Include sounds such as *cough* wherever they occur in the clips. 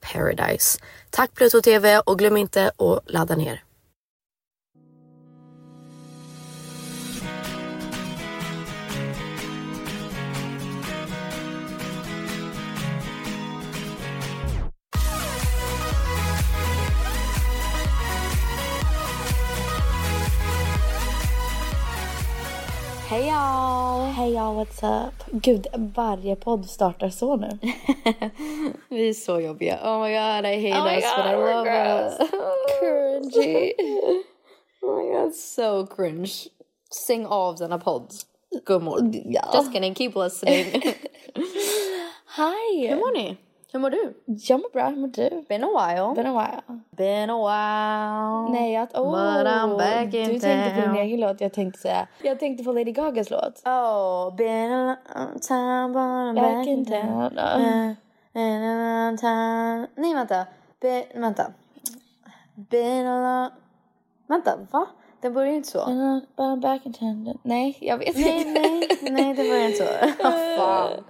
paradise. Tack Pluto TV och glöm inte att ladda ner. Hej y'all! Hej y'all, what's up? Gud, varje podd startar så nu. *laughs* Vi är så jobbiga. Oh my god, I hate Oh us God, but I love gross. us. Cringy. *laughs* oh my god, so cringe. Stäng av denna podd. Gummor. Ja. Just kidding, keep listening. *laughs* Hi! Hur mår ni? Hur mår du? Jag mår bra, hur mår du? Been a while. Been a while. Been a while. Nej. Oh, I'm back in du tänkte på din egen låt, jag tänkte säga... Jag tänkte på Lady Gagas låt. Oh, been a long time but I'm Back in town. Been a long time. Nej, vänta. Be, vänta. Been a long... Vänta, va? Den börjar ju inte så. But I'm back in town. Nej, jag vet Nej, inte. nej, nej, det börjar inte så. *laughs* Vad fan.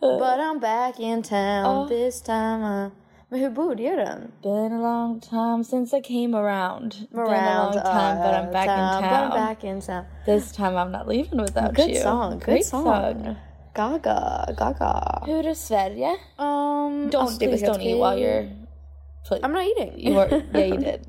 But I'm back in town Ja. this time. uh. Men hur börjar den? Been a long time since I came around. Been a Around, long time, but I'm back in uh, But I'm town. back in town. This time I'm not leaving without Good you. Good song, good Great song. Gaga, Gaga. Hur är Sverige? Um, Don't alltså, det är please don't eat while you're. Please. I'm not eating. You were, yeah, you *laughs* did.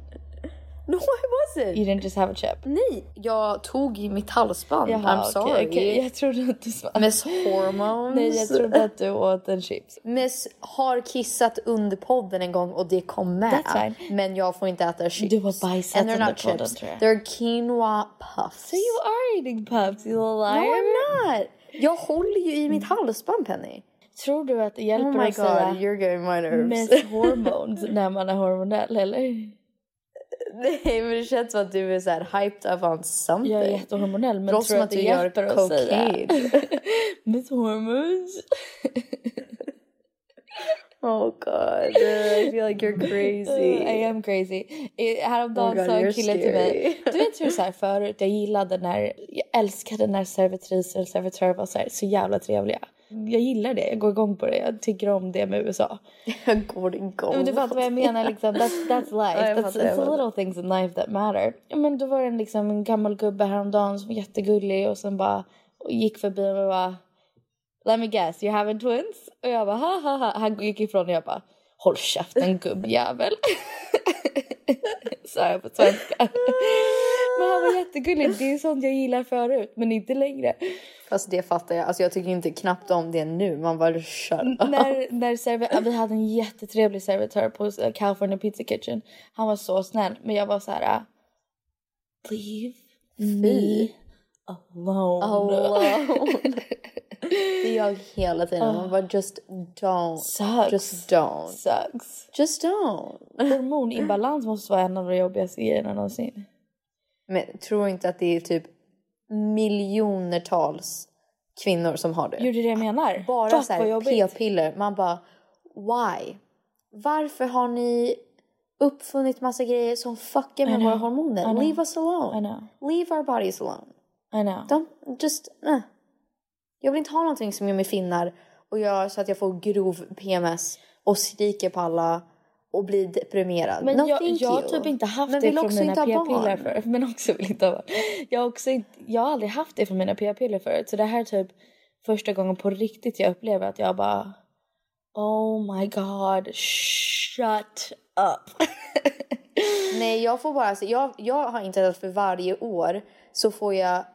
No, I wasn't. You didn't just have a chip. Nej, jag tog i mitt halsband. Jaha, I'm sorry. okej. Jag trodde att du sa... Miss Hormones. Nej, jag trodde att du åt en chips. Miss har kissat under podden en gång och det kom med. That's fine. Men jag får inte äta chips. Du har bajsat under podden, chips. tror jag. They're quinoa puffs. So you are eating puffs, you little liar. No I'm not. Jag håller ju i mitt halsband Penny. Tror du att det hjälper Oh my att god, säga you're getting my nerves. Miss Hormones när man är hormonell, eller? Nej men det känns som att du är så här hyped up on something. Jag är jättehormonell men låter tror att att du gör cocaine. *laughs* Miss Hormones. *laughs* Oh god, I feel like you're crazy. *laughs* I am crazy. Häromdagen Oh sa en kille till mig. scary. Du vet hur så här förut, jag gillade när, jag älskade när servitriser och servitörer var så, här, så jävla trevliga. Jag gillar det, jag går igång på det, jag tycker om det med USA. Jag går igång. Men du fattar vad jag menar liksom, that's, that's life. *laughs* Ja, that's, it's the little things in life that matter. Ja, men då var det en, liksom, en gammal gubbe häromdagen som var jättegullig och sen bara och gick förbi mig och bara Let me guess, you're having twins? Och jag bara ha ha ha. Han gick ifrån och jag bara håll käften gubbjävel. *laughs* Sa jag på svenska. *laughs* Men han var jättegullig, det är sånt jag gillar förut men inte längre. Fast det fattar jag. Alltså jag tycker inte knappt om det nu. Man bara kör. när, när serv- vi hade en jättetrevlig servitör på eh, California Pizza Kitchen. Han var så snäll, men jag var så här. Leave me alone. Alone. *laughs* Det är jag hela tiden. Man bara just don't. Sucks. Just don't. Sucks. Just don't. Hormoninbalans måste vara en av de jobbigaste grejerna någonsin. Men tror inte att det är typ miljonertals kvinnor som har det. Jo, det är det jag menar. Bara Fuck, så här p-piller. Man bara why? Varför har ni uppfunnit massa grejer som fuckar med våra hormoner? Leave us alone. Leave our bodies alone. I know. Don't just... eh. Jag vill inte ha någonting som gör mig finnar och gör så att jag får grov PMS och skriker på alla och blir deprimerad. Men no, jag, jag har typ inte haft Men det från mina p-piller förut. *laughs* Men också vill inte ha barn. Jag har, också inte, jag har aldrig haft det från mina p-piller förut. Så det här är typ första gången på riktigt jag upplever att jag bara Oh my god, shut up. *laughs* Nej, jag får bara... Alltså, jag, jag har inte att för varje år så får jag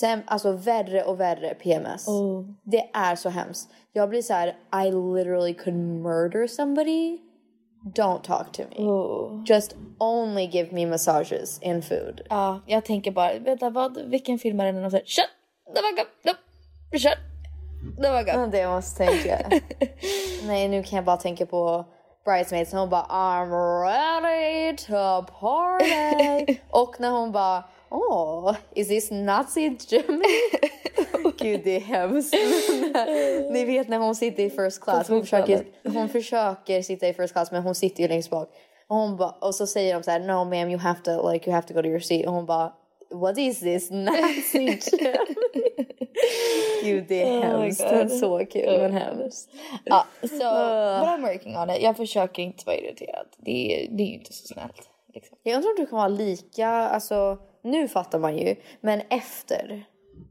säm, alltså värre och värre PMS. Oh. Det är så hemskt. Jag blir så här, I literally could murder somebody. Don't talk to me. Oh. Just only give me massages and food. Ja, jag tänker bara, vänta vad, vilken film är det när de säger shut the fuck up, no, shut the fuck up. Det måste tänka. *laughs* Nej, nu kan jag bara tänka på Bridesmaids när hon bara I'm ready to party. *laughs* och när hon bara Oh, is this Nazi Germany? *laughs* Gud, det är hemskt. Ni vet när hon sitter i first class. Hon försöker, hon försöker sitta i first class men hon sitter ju längst bak. Och, hon ba, och så säger de så här No ma'am you have to like you have to go to your seat. Och hon bara What is this Nazi? Gud det är Oh hemskt. Men så kul men hemskt. Ja, så but I'm working on it. Jag försöker inte vara irriterad. Det är, det är ju inte så snällt. Liksom. Jag undrar om du kan vara lika, alltså nu fattar man ju, men efter.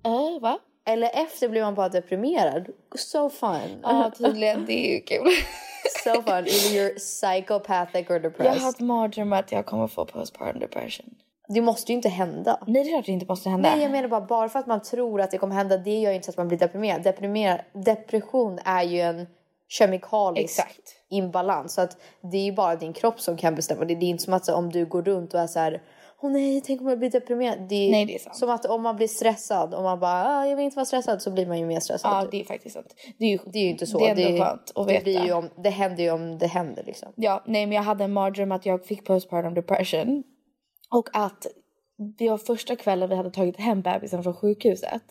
Uh, va? Eller efter blir man bara deprimerad. So fun. Ja, tydligen. Det är ju kul. *laughs* so fun. Either you're psychopathic or jag har depressed. haft mardrömmar att jag kommer få postpartum depression. Det måste ju inte hända. Nej, det är klart det inte måste hända. Nej jag menar bara, bara för att man tror att det kommer hända, det gör ju inte så att man blir deprimerad. deprimerad. Depression är ju en kemikalisk Exakt. imbalans. Så att det är ju bara din kropp som kan bestämma det. Det är inte som att så, om du går runt och är så här. Åh nej, tänk om jag blir deprimerad. Det är, Nej, det är sant. som att om man blir stressad och man bara, ah, jag vill inte vara stressad, så blir man ju mer stressad. Ja, typ. det är faktiskt sant. Det är ju, Det är ju inte så. Det är ändå skönt att det, veta. ju om, det händer ju om det händer liksom. Ja, nej men jag hade en mardröm att jag fick postpartum depression. Och att det var första kvällen vi hade tagit hem bebisen från sjukhuset.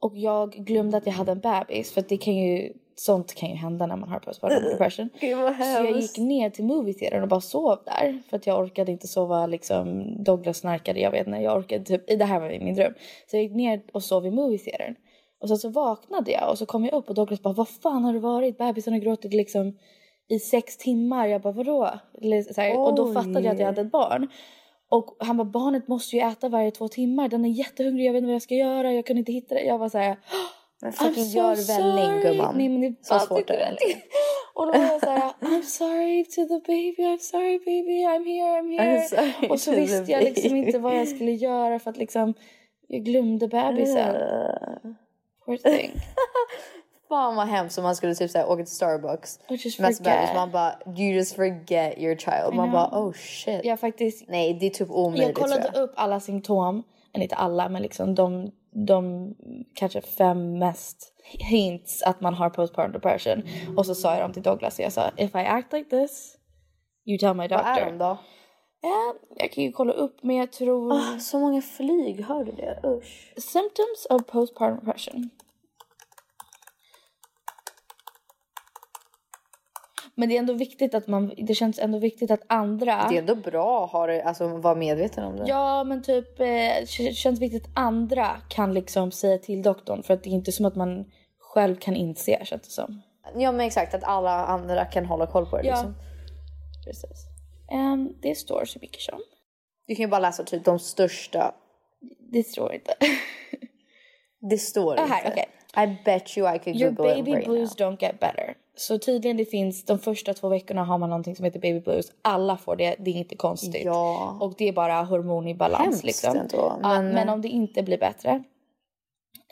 Och jag glömde att jag hade en bebis för det kan ju, sånt kan ju hända när man har postpartum depression. Gud, vad Så jag gick ner till movietheatern och bara sov där. För att jag orkade inte sova liksom, Douglas snarkade, jag vet inte, jag orkade typ, det här var min dröm. Så jag gick ner och sov i movietheatern. Och sen så vaknade jag och så kom jag upp och Douglas bara, vad fan har det varit? Bebisen har gråtit liksom i sex timmar. Jag bara, vadå? Här, och då fattade jag att jag hade ett barn. Och han bara, barnet måste ju äta varje två timmar. Den är jättehungrig, jag vet inte vad jag ska göra. Jag kan inte hitta det. Jag var så här, Men I'm fucking so gör sorry. välling gumman. Nej men det Så svårt är det. *laughs* Och då var jag såhär, I'm sorry to the baby, I'm sorry baby, I'm here, I'm here. I'm och så visste jag liksom baby. inte vad jag skulle göra för att liksom, jag glömde bebisen. *laughs* Poor thing. Fan vad hemskt om man skulle typ såhär åka till Starbucks. Och just med sin bebis. Man bara, you just forget your child. Man bara, oh shit. Jag faktiskt, Nej det är typ omöjligt jag kollade jag. upp alla symptom, eller inte alla men liksom de, de kanske fem mest hints att man har postpartum depression. Och så sa jag dem till Douglas och jag sa, if I act like this, you tell my Vad är doctor. de då? Eh, jag kan ju kolla upp men jag tror... Ah, så många flyg, hör du det? Usch. Symptoms of postpartum depression. Men det är ändå viktigt att man, det känns ändå viktigt att andra... Det är ändå bra att ha det, alltså, vara medveten om det. Ja men typ, eh, känns viktigt att andra kan liksom säga till doktorn för att det är inte som att man själv kan inse känns det som. Ja men exakt, att alla andra kan hålla koll på det Ja. liksom. Precis. Um, det står så mycket som. Du kan ju bara läsa typ de största. Det står inte. *laughs* Det står Ah, här, inte. I bet you I could Your google baby it right blues now. don't get better. Så tydligen det finns, de första två veckorna har man någonting som heter baby blues. Alla får det, det är inte konstigt. Ja. Och det är bara hormon i balans Hemskt liksom. ändå, Ja, men- men om det inte blir bättre.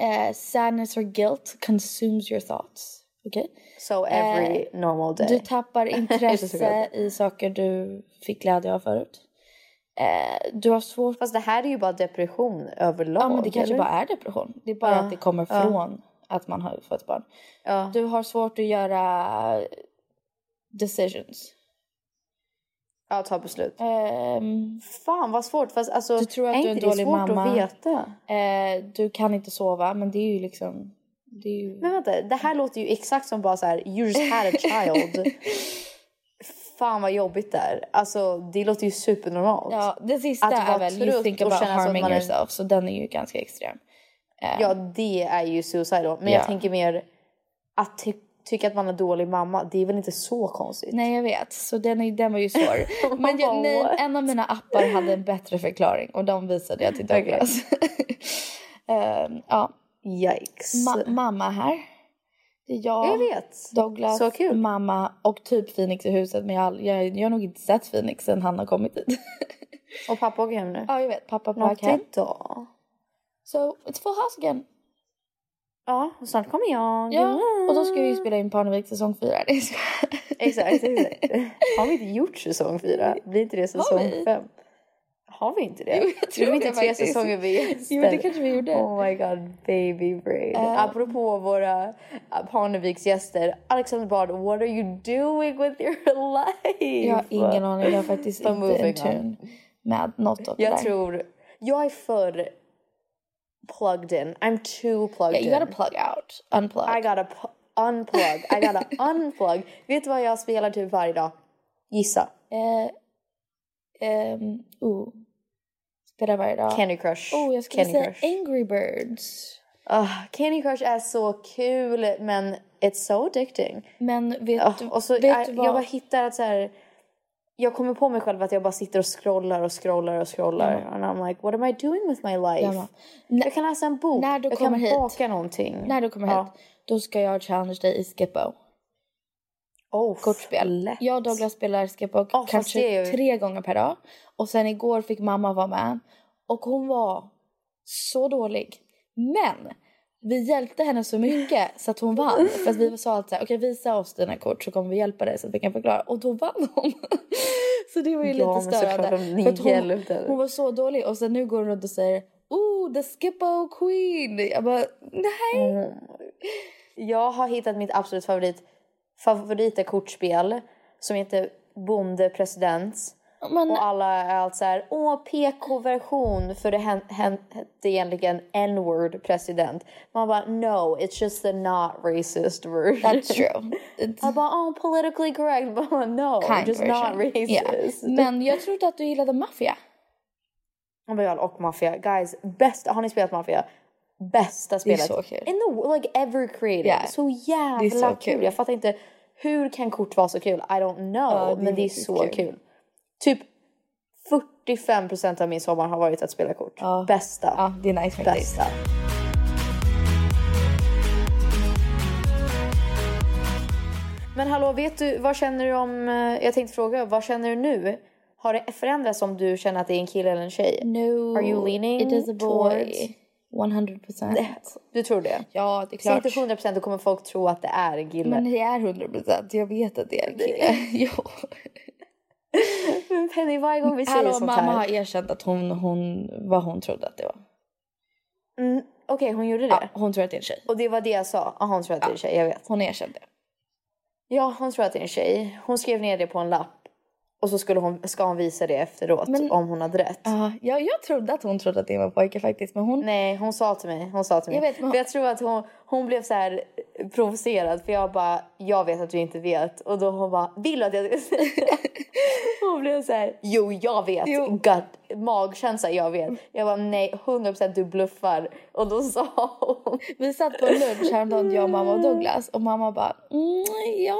Eh, sadness or guilt consumes your thoughts. Okej? So every normal day. Du tappar *laughs* intresse i saker du fick glädje av förut. Eh, du har svårt... Fast det här är ju bara depression överlag. Ja men det kanske eller? bara är depression. Det är bara att det kommer från att man har fått barn. Ja. Du har svårt att göra decisions. ja, ta beslut. Ehm, Fan vad svårt. Fast alltså, Du tror att är du är en det dålig svårt mamma. att veta? eh, du kan inte sova men det är ju liksom... Det är ju... Men vänta, det här låter ju exakt som bara så här, you just had a child. *laughs* Fan vad jobbigt där. Alltså det låter ju supernormalt. Ja, det sista Att är väl you think about harming är- yourself. Så den är ju ganska extrem. Eh, Ja, det är ju suicidal. Men Ja. jag tänker mer att ty- tycka att man är dålig mamma, det är väl inte så konstigt? Nej jag vet, så den, är, den var ju svår. *laughs* Men jag, What? en av mina appar hade en bättre förklaring och de visade jag till Douglas. *laughs* Ehm, ja, Yikes. Ma- mamma här. Det är jag, jag vet. Douglas, mamma och typ Phoenix i huset. Men jag, jag, jag har nog inte sett Phoenix sen han har kommit hit. *laughs* Och pappa åker hem nu. ja jag vet, pappa på väg hem. So it's full house again. Ja, och snart kommer jag. Ja, och då ska vi spela in Parnevik säsong 4. Nej, jag skojar. Exakt, exakt. *laughs* Har vi inte gjort säsong fyra? Blir inte det säsong vi? fem? Har vi inte det? Jo, jag tror vi inte det tre faktiskt. säsonger gäster? Jo, det kanske vi gjorde. Oh my god, baby brain. Eh. Apropå våra uh, Parneviks gäster. Alexander Bard, what are you doing with your *laughs* life? Jag har ingen aning, jag är faktiskt inte in tune med något av det Jag tror... Jag är för plugged in. I'm too plugged Yeah, you in. gotta plug out, unplug. I gotta unplug. I gotta *laughs* unplug. Vet du vad jag spelar typ varje dag? Gissa. Eh, ehm, oh. Spelar varje dag. Candy Crush. Oh, jag skulle Candy säga Crush. Angry Birds. Ah, Candy Crush är så kul men it's so addicting. Men vet Ah, du, så vet är, du vad? jag bara hittar att så här, jag kommer på mig själv att jag bara sitter och scrollar och scrollar och scrollar. And I'm like, what am I doing with my life? Men- jag kan läsa en bok, när du jag kommer kan hit- baka någonting. När du kommer Ja. hit, då ska jag challenge dig i Skippo. Oh, Kortspel. lätt. Jag och Douglas spelar Skippo fast kanske tre gånger per dag. Och sen igår fick mamma vara med. Och hon var så dålig. Men vi hjälpte henne så mycket *laughs* så att hon vann. För att vi sa alltid okej visa oss dina kort så kommer vi hjälpa dig så att vi kan förklara. Och då vann hon. *laughs* Så det var ju Ja, lite störande. För hjälpte hon, hon var så dålig och sen nu går hon runt och säger Oh, the Skippo Queen! Jag bara, nej! Mm. Jag har hittat mitt absolut favorit favorita kortspel som heter Bonde President. Men, Och alla är allt så här, åh PK-version för det hette egentligen N-word president. Man bara, no, it's just the not racist version. that's true. *laughs* It's Jag bara, oh politically correct. Bara, no, kind just version. not racist. Yeah. Men jag trodde att du gillade maffia. Oh my god, och Mafia. Guys, bästa, har ni spelat Mafia? Bästa spelet. så kul. In the, like ever created. Yeah. Så jävla Det är så kul. kul. Jag fattar inte, hur kan kort vara så kul? I don't know. Ja, det är men det är så kul. kul. Typ 45% av min sommar har varit att spela kort. Ja. Bästa. Ja, det är nice faktiskt. Bästa. Men hallå, vet du, vad känner du om, eh, jag tänkte fråga, vad känner du nu? Har det förändrats om du känner att det är en kille eller en tjej? No, Are you leaning it is a boy. towards- 100 procent. Du tror det? Ja, det är Säg klart. inte 100% då kommer folk tro att det är en kille. Men det är 100 procent. Jag vet att det är en kille. *laughs* jo. Men *laughs* Penny, varje gång vi säger Hallå, sånt mamma här. har erkänt att hon, hon, vad hon trodde att det var. Mm, Okej, hon gjorde det. Ja, hon tror att det är en tjej. Och det var det jag sa. Ja, hon tror att det är en tjej, jag vet. Hon erkände. Ja, hon tror att det är en tjej. Hon skrev ner det på en lapp. Och så skulle hon, ska hon visa det efteråt Men- om hon hade rätt. Ja, jag, trodde att hon trodde att det var pojke faktiskt. Men hon... Nej, hon sa till mig. Hon sa till mig. Jag vet, men- För jag tror att hon, hon blev så här provocerad för jag bara, jag vet att du inte vet. Och då hon bara, vill du att jag ska säga? *laughs* Hon blev så här, jo jag vet. Jo. Gut, magkänsla, jag vet. Jag bara, nej 100% du bluffar. Och då sa hon, Vi satt på lunch häromdagen, jag, mamma och Douglas. Och mamma bara, mm, jag,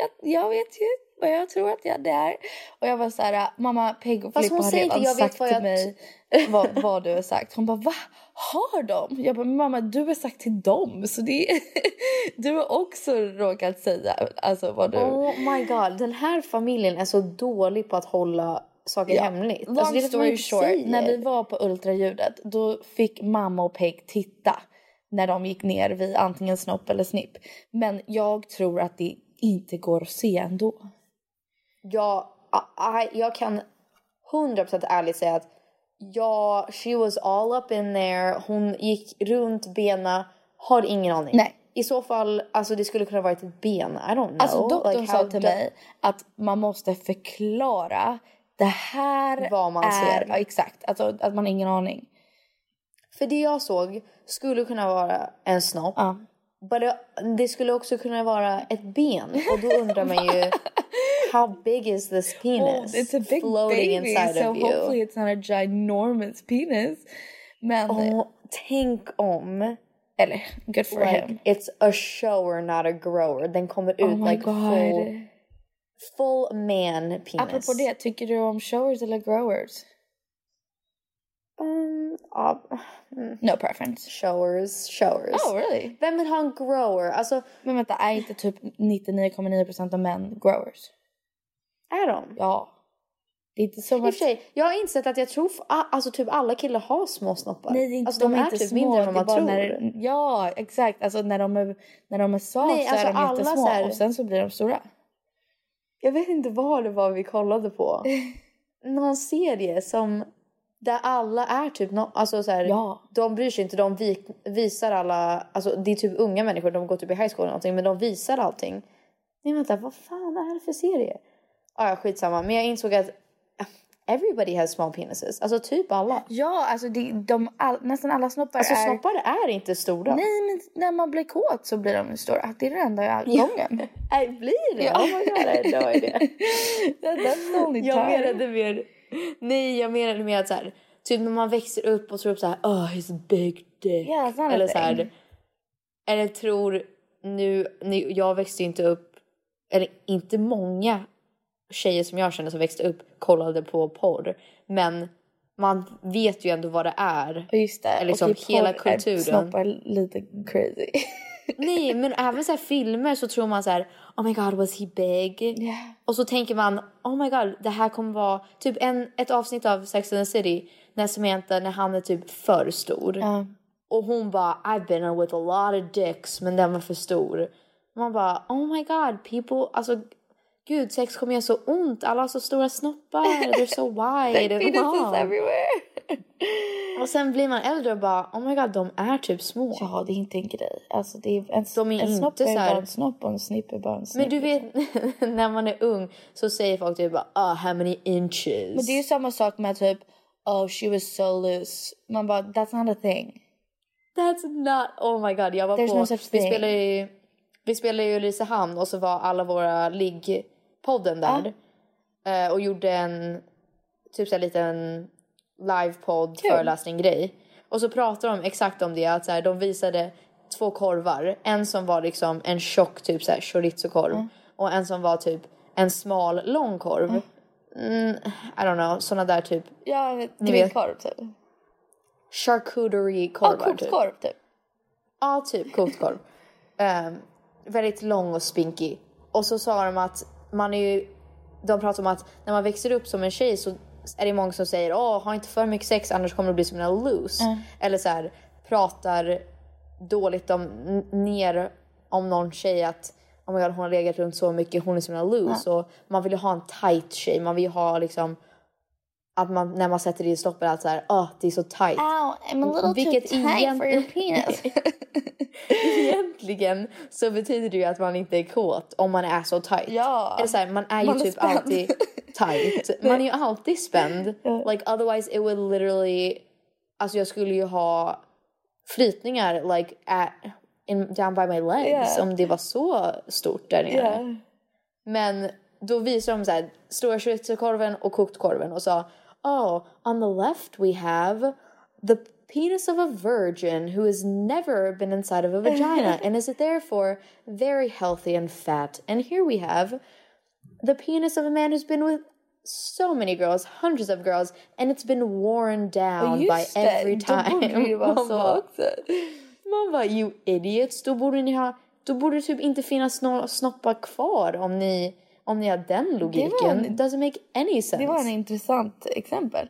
jag, jag vet ju vad jag tror att jag det är. Och jag var så här, mamma Peg och Filippa har redan inte, sagt till jag mig *laughs* vad, vad du har sagt. Hon bara, va? Har de? Jag bara, mamma du har sagt till dem. Så det är, *laughs* du har också råkat säga alltså vad du... oh my god, den här familjen är så dålig på att hålla saker Ja. hemligt. Long Alltså, story short, säger. när vi var på ultraljudet då fick mamma och Peg titta när de gick ner vid antingen snopp eller snipp. Men jag tror att det inte går att se ändå. Jag, I, jag kan 100% ärligt säga att jag, she was all up in there. Hon gick runt bena, har ingen aning. Nej. I så fall, alltså det skulle kunna varit ett ben. I don't know. Alltså doktorn Like, sa till mig att man måste förklara det här Vad man är... ser. Ja, exakt, alltså att man har ingen aning. För det jag såg skulle kunna vara en snopp. Ja. But det, det skulle också kunna vara ett ben. Och då undrar man ju, *laughs* how big is this Oh, penis it's a big floating baby inside so of you? hopefully it's not a ginormous penis. Man, Och tänk om eller good for like, him. it's a shower not a grower. Den kommer ut Oh my like god. full, full man penis. Apropå det, tycker du om showers eller growers? Um, ja, mm, No preference. showers, showers. Oh really? Vem vill ha en grower? Alltså, Men vänta, är inte typ 99,9% av män growers? Är de? Ja. Det är inte så I mycket... sig, jag har insett att jag tror alltså typ alla killar har små snoppar. Nej, det är inte, alltså, de, är inte typ små. mindre än vad är man tror. När, ja, exakt. Alltså när de är, när de är soft Nej, så alltså är de jättesmå här- och sen så blir de stora. Jag vet inte vad det var vi kollade på. *laughs* Någon serie som där alla är typ no, alltså så här, Ja. de bryr sig inte, de vi, visar alla, alltså det är typ unga människor, de går typ i high school eller någonting men de visar allting. Nej vänta, vad fan är det för serie? Ja, skitsamma, men jag insåg att everybody has small penises, alltså typ alla. Ja, alltså det, de, all, nästan alla snoppar Alltså är... snoppar är inte stora. Nej, men när man blir kåt så blir de stora. Det är det enda gången. Nej, *laughs* blir det? Ja. Oh my god, I had no idea. *laughs* That, that's the only Jag menade mer... Nej, jag menade mer att så här, typ när man växer upp och tror så här, oh his big dick. Yeah, a eller så här, eller tror nu, nu, jag växte inte upp, eller inte många tjejer som jag känner som växte upp kollade på porr. Men man vet ju ändå vad det är. Just det. liksom och i hela porr är kulturen. snoppar lite crazy. Nej, men även så filmer så tror man så här, oh my god was he big? Yeah. Och så tänker man, oh my god, det här kommer vara typ en, ett avsnitt av Sex and the City när Samantha, när han är typ för stor. Ja. Och hon bara, I've been with a lot of dicks, men den var för stor. Man bara, oh my god, people, alltså gud, sex kommer göra så ont. Alla har så stora snoppar, they're so *laughs* wide Penises everywhere. *laughs* Och sen blir man äldre och bara, oh my god, de är typ små. Ja, det är inte en grej. Alltså, det är en, De är en snopp är bara en snopp och en snipp är bara en snipp. Men du vet, *laughs* när man är ung så säger folk typ bara, ah, how many inches? Men det är ju samma sak med typ Oh she was so loose. Man bara that's not a thing. That's not, oh my god, jag var There's på, no vi spelade ju, vi spelade ju i Ulricehamn och så var alla våra liggpodden där. Eh, och gjorde en, typ såhär liten livepodd, föreläsning grej. Och så pratade de exakt om det, att så här, de visade två korvar. En som var liksom en tjock typ såhär chorizo-korv. Och en som var typ en smal lång korv. Mm, I don't know, såna där typ Ja, grillkorv typ. Ah, Ja, charcuterie-korvar kokt typ. korv typ. Ja, typ kokt korv. *laughs* Ehm, väldigt lång och spinkig. Och så sa de att man är ju... De pratar om att när man växer upp som en tjej så är det många som säger åh, ha inte för mycket sex annars kommer du bli som en loose. Eller så här, pratar dåligt om, ner om någon tjej att oh God, hon har legat runt så mycket, hon är som en loose. Och man vill ju ha en tight tjej, man vill ju ha liksom att man, när man sätter i stoppet att såhär, åh det är så tight. Ow, I'm a little Vilket too tight igen- for your penis. *laughs* Egentligen så betyder det ju att man inte är kåt om man är så tight. Ja. Eller så här, man är ju Man är typ spänd. alltid tight. *laughs* Man är ju alltid spänd. Like otherwise it would literally... Alltså jag skulle ju ha flytningar like at, in, down by my legs Yeah. om det var så stort där nere. Yeah. Men då visade de så här, stora schweizerkorven och kokt korven och sa Oh, on the left we have the penis of a virgin who has never been inside of a vagina *laughs* and is therefore very healthy and fat. And here we have the penis of a man who's been with so many girls, hundreds of girls, and it's been worn down by every time. *laughs* borde det ju vara Man så bara- man bara, you idiots, då borde ni ha, då borde det typ inte finnas några snoppar kvar om ni, om ni har den logiken. en- doesn't make any sense. Det var en intressant exempel.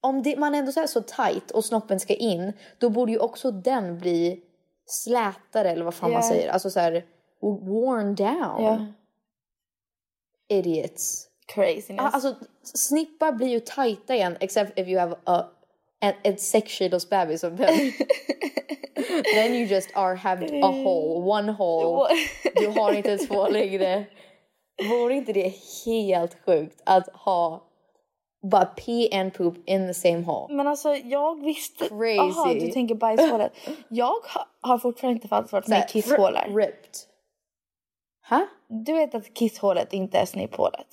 Om det, man ändå här så tight och snoppen ska in, då borde ju också den bli slätare eller vad fan man Ja. säger. Alltså så här worn down. Ja. Idiots. Craziness. Ah, Alltså snippar blir ju tajta igen except if you have a, en, ett sex kilos bebis som *laughs* then you just are have a hole, one hole. Du har inte två längre. Vore inte det helt sjukt att ha bara pee and poop in the same hole? Men alltså jag visste... Crazy. Jaha, du tänker bajshålet. Jag ha, har fortfarande inte fattat här, med kisshålar. ri- Ripped. Ha? Du vet att kisshålet inte är snipphålet?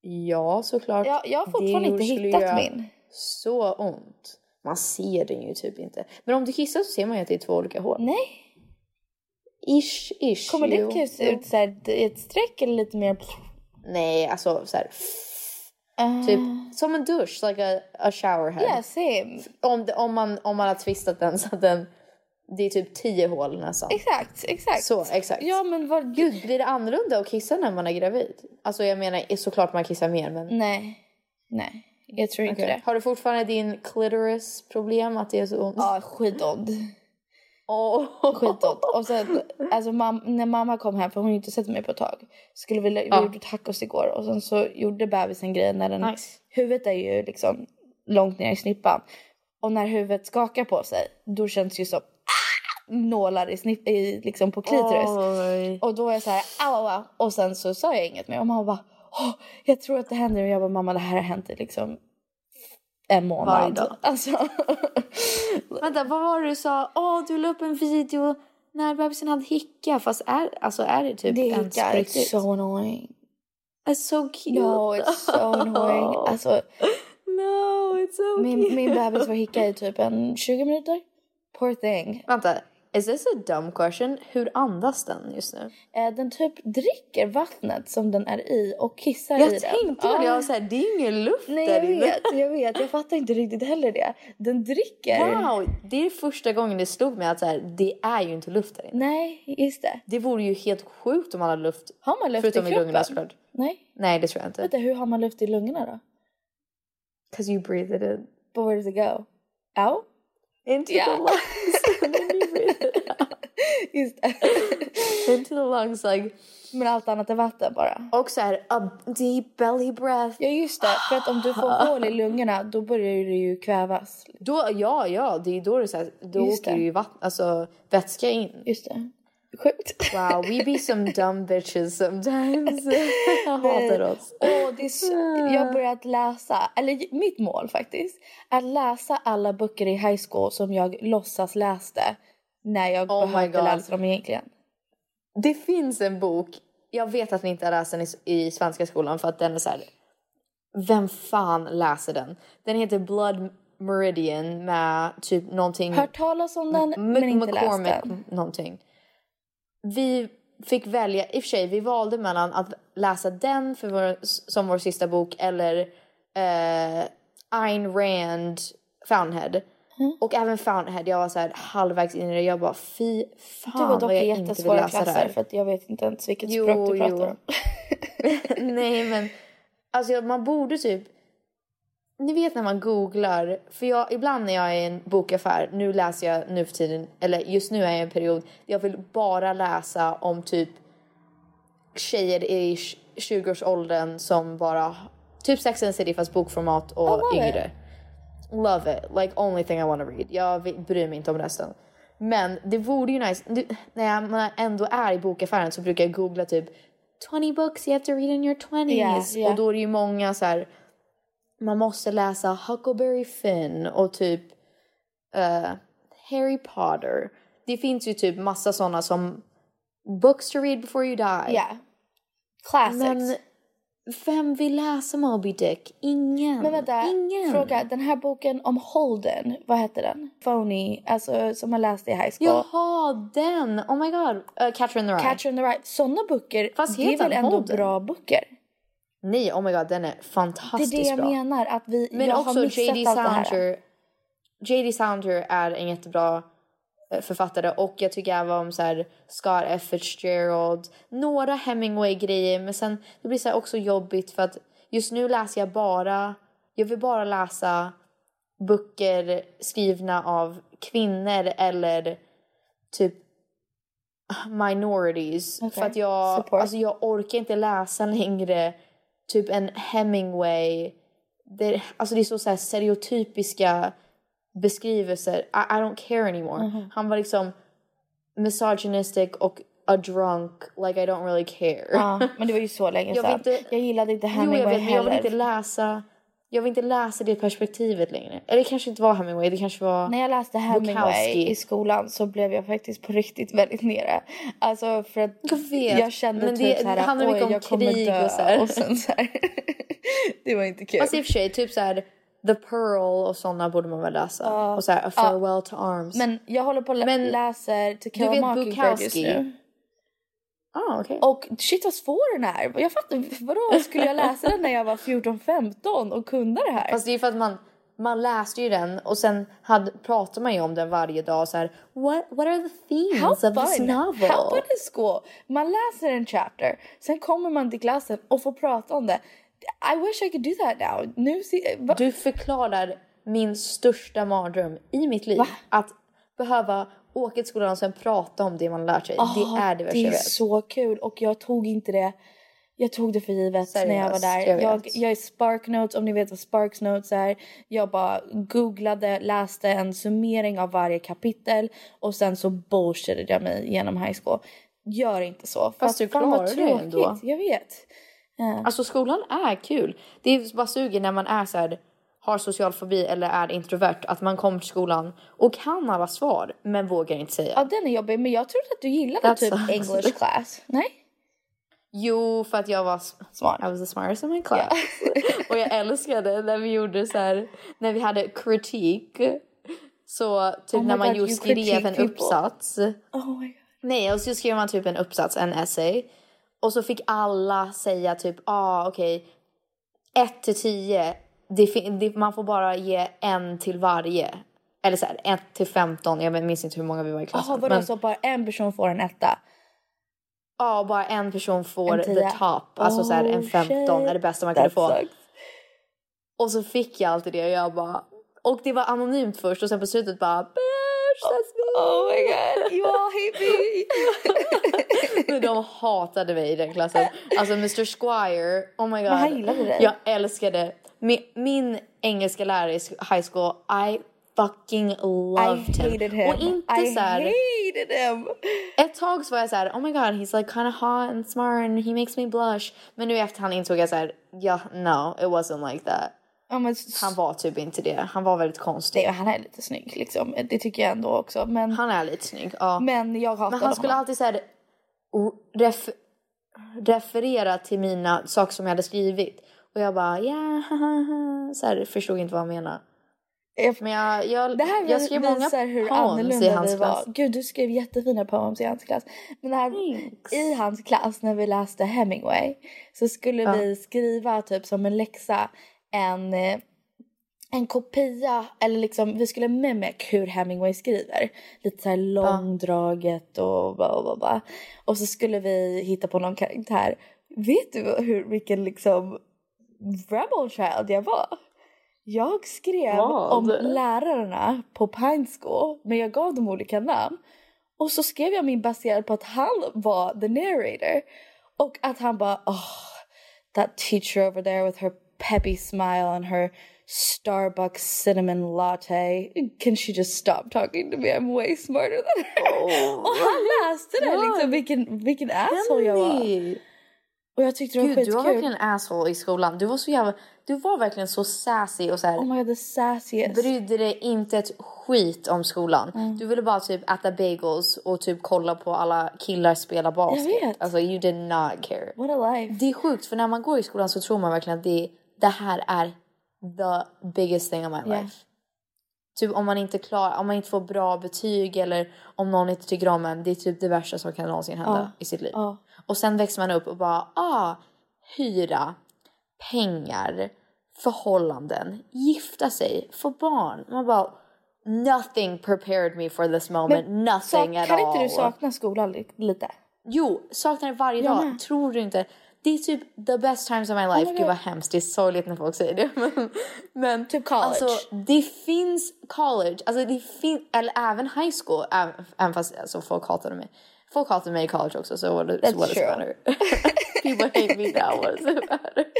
Ja, såklart. Jag, jag har fortfarande inte hittat min. Så ont. Man ser den ju typ inte. Men om du kissar så ser man ju att det är två olika hål. Nej. Ish, ish. Kommer jo. det kiss ut så här, i ett streck eller lite mer... Nej, alltså så här. Uh, Typ som en dusch, like a, a shower head. Yeah, same. Om, det, om, man, om man har twistat den så att den, det är typ tio hål nästan. Exakt, exakt. Så, exakt. Ja, men vad... Gud, blir det annorlunda att kissa när man är gravid? Alltså jag menar såklart man kissar mer men... Nej. Nej, jag tror inte Okej. det. Har du fortfarande din clitoris problem att det är så ont? Ja, skitont. Åh. Skitont. Och sen, alltså mam- när mamma kom hem, för hon har inte sett mig på ett tag. Skulle vi, vi Ja. gjorde tacos igår och sen så gjorde bebisen grejen när den, Nice. huvudet är ju liksom långt ner i snippan. Och när huvudet skakar på sig, då känns det ju som nålar i snipp, i, liksom på klitoris. Oj. Och då är jag så här, au, au, au. Och sen så sa jag inget mer. Och mamma bara, Åh, jag tror att det händer. Och jag bara, mamma det här har hänt i liksom en månad. Varje dag. Alltså. *laughs* Vänta, vad var det du sa? Åh, du la upp en video när bebisen hade hicka. Fast är, alltså är det typ det är ens hicka, it's so annoying. It's so cute. No, it's so *laughs* annoying. Alltså, no, it's so min, cute. min bebis var hicka i typ en 20 minuter. Poor thing. Vänta, is this a dumb question? Hur andas den just nu? Eh, den typ dricker vattnet som den är i och kissar Jag i den. tänkte väl, jag var såhär, det är ingen luft Nej där jag inne. vet, jag vet. Jag fattar inte riktigt heller det. Den dricker. Wow, det är första gången det slog mig att så här, det är ju inte luft där inne. Nej, just det. Det vore ju helt sjukt om man hade luft. Har man luft Förutom i i lungorna såklart. Nej. Nej, det tror jag inte. Vänta, hur har man luft i lungorna då? Cause you breathe it in. But where does it go? Out? Into Ja. the lungs. And then you breathe it out. Just det. Into the lungs like. Men allt annat är vatten bara. Och så här, a deep belly breath. Ja just det, för att om du får hål i lungorna då börjar du ju kvävas. Då, ja, ja, det är då det så här, då Just åker det. ju vatten, alltså vätska in. Just det. Sjukt. Wow, we be some *laughs* dumb bitches sometimes. jag hatar oss. Åh, det är så... Jag har börjat läsa, eller mitt mål faktiskt, att läsa alla böcker i high school som jag låtsas läste när jag Oh behövde läsa dem egentligen. Det finns en bok, jag vet att ni inte har läst den i, i svenska skolan för att den är så här. Vem fan läser den? Den heter Blood Meridian med typ någonting... Hört talas om den M- men inte läst den. någonting. Vi fick välja, i och för sig vi valde mellan att läsa den för vår, som vår sista bok eller eh, Ayn Rand Fountainhead. Mm. Och även Fountainhead, jag var så här halvvägs in i det, jag bara fy fan vad jag inte vill läsa det här. för att jag vet inte ens vilket Jo, språk du pratar jo. om. *laughs* Nej men, alltså man borde typ ni vet när man googlar, för jag, ibland när jag är i en bokaffär, nu läser jag nu för tiden, eller just nu är jag i en period, jag vill bara läsa om typ tjejer i 20-årsåldern som bara, typ Sex and City fast bokformat och it. yngre. Love it, like only thing I wanna read. Jag bryr mig inte om resten. Men det vore ju nice, du, när jag ändå är i bokaffären så brukar jag googla typ 20 books you have to read in your 20s. Yeah, yeah. Och då är det ju många så här. Man måste läsa Huckleberry Finn och typ eh, Harry Potter. Det finns ju typ massa såna som Books to read before you die. Ja. Classics. Men vem vill läsa Moby Dick? Ingen. Men vänta, Ingen. fråga. Den här boken om Holden, vad heter den? Phony, alltså som man läste i high school. Jaha, den! Oh my god. Uh, Catcher in the Rye. Catcher in the Rye. Sådana böcker, Fast det är väl ändå Holden? bra böcker? Nej, oh my god, den är Det är fantastiskt det jag bra. menar, att vi, Men jag har också missat J.D. allt det här. J.D. Salinger är en jättebra författare och jag tycker även om så här Scott F. Fitzgerald, några Hemingway-grejer men sen det blir så också jobbigt för att just nu läser jag bara, jag vill bara läsa böcker skrivna av kvinnor eller typ minorities Okej, för att jag, support. alltså jag orkar inte läsa längre typ en Hemingway det, alltså det är så, så här stereotypiska beskrivelser. I, I don't care anymore. Mhm. Han var liksom misogynistic och a drunk. Like I don't really care. Ja, men det var ju så *laughs* länge Jag sedan. inte- Jag gillade inte jo, Hemingway jag vet, men jag vill heller. inte läsa jag vill inte läsa det perspektivet längre. Eller det kanske inte var Hemingway, det kanske var När jag läste Hemingway Bukowski. i skolan så blev jag faktiskt på riktigt väldigt nere. Alltså för att Jag vet, jag kände men typ det- så här, det handlar mycket om jag krig och så här. Och sen så här. *laughs* det var inte kul. Fast i och för sig, typ så här The Pearl och såna borde man väl läsa. Och så här A Farewell to Arms. Men jag håller på att Men läser To Kill du a Mockingbird just nu. ah, okej. Och shit vad svår den är. Jag fattar, vadå skulle jag läsa den när jag var 14-15 och kunde det här? Fast det är för att man, man läste ju den och sen hade, pratade man ju om den varje dag så här. What, what are the themes How of this fun! novel? How fun is school? Man läser en chapter, sen kommer man till klassen och får prata om det. I wish I could do that now. Nu se, va? Du förklarar min största mardröm i mitt liv. Va? Att behöva åka till skolan och sen prata om det man lärt sig. det är det värsta Det är så kul och jag tog inte det. Jag tog det för givet när jag var Seriöst, där. jag Jag, jag är Spark Notes, om ni vet vad Sparks Notes är. Jag bara googlade, läste en summering av varje kapitel och sen så bullshitade jag mig genom high school. Gör inte så. Fast du klarar det ändå. Jag vet. Alltså skolan är kul. Det är bara suger när man är så här, har social fobi eller är introvert. Att man kommer till skolan och kan alla svar men vågar inte säga. Ja den är jobbig men jag trodde att du gillade That typ *laughs* sucks. English class. Nej? Jo, för att jag var Smart. I was the smartest in my class. *laughs* och jag älskade när vi gjorde så här, när vi hade kritik. Så typ Oh när man God, just skrev en people. uppsats. Oh my god. Nej, och så skrev man typ en uppsats, en essay. Och så fick alla säga typ, ah okej, 1 till 10, det, det, man får bara ge en till varje. Eller så här, 1 till 15, jag minns inte hur många vi var i klassen. Jaha vadå men så bara en person får en etta? ja, bara en person får En the tia. top. Alltså så här, en Oh, 15 shit. är det bästa man kunde få. sucks. Och så fick jag alltid det och jag bara... Och det var anonymt först och sen på slutet bara bitch that's. Oh my god, *laughs* you all hate me! *laughs* Men de hatade mig i den klassen. Alltså Mr Squire, oh my god. Men han gillade dig. Jag älskade. Min, min engelska lärare i high school, I fucking I loved him. hated him. Och inte I så här, hated him! ett tag så var jag så här, oh my god he's like kind of hot and smart and he makes me blush. Men nu i efterhand insåg jag så här, ja no it wasn't like that. Ja, men, Han var typ inte det. Han var väldigt konstig. Nej, han är lite snygg liksom. Det tycker jag ändå också. Men, Han är lite snygg, ja. men jag hatar Men han skulle honom. alltid här, ref, referera till mina saker som jag hade skrivit. Och jag bara, ja, så här, förstod inte vad han menade. Men jag, jag, Det här jag skrev många hur poems i annorlunda hans klass. var. Gud, du skrev jättefina poems i hans klass. Men här, Thanks. i hans klass när vi läste Hemingway så skulle Ja. vi skriva typ som en läxa en, eh, en kopia eller liksom vi skulle mimic hur Hemingway skriver. Lite så här långdraget och bla bla bla. Och så skulle vi hitta på någon karaktär. Vet du hur, vilken liksom rebel child jag var? Jag skrev Vad? om lärarna på Pine School men jag gav dem olika namn. Och så skrev jag min baserat på att han var the narrator. Och att han bara oh that teacher over there with her peppy smile and her Starbucks cinnamon latte. Can she just stop talking to me? I'm way smarter than her. *laughs* Och han läste det liksom vilken, vilken asshole jag var. Och jag tyckte det var Gud, du var skitkul. verkligen en asshole i skolan. Du var så jävla... Du var verkligen så sassy och så här... Oh my god, the sassiest. brydde dig inte ett skit om skolan. Mm. Du ville bara typ äta bagels och typ kolla på alla killar spela basket. Jag vet. Alltså you did not care. What a life. Det är sjukt för när man går i skolan så tror man verkligen att det, det här är the biggest thing of my Yeah. life. Typ om man inte klar, om man inte får bra betyg eller om någon inte tycker om en. Det är typ det värsta som kan någonsin hända Ja. i sitt liv. Ja. Och sen växer man upp och bara ah, hyra, pengar, förhållanden, gifta sig, få barn. Man bara nothing prepared me for this moment, nothing Så, at kan all. inte du sakna skolan li- lite? Jo, saknar det varje Jag dag. med. Tror du inte? Det är typ the best times of my life. my Gud vad hemskt, det är sorgligt när folk säger det. *laughs* Men, men Typ college. Alltså, det finns college, alltså det finns, eller även high school. Även, fast alltså, folk hatade mig. Folk hatade mig i college också, så what, That's what does true. matter? *laughs* People hate me now, what does it matter? *laughs*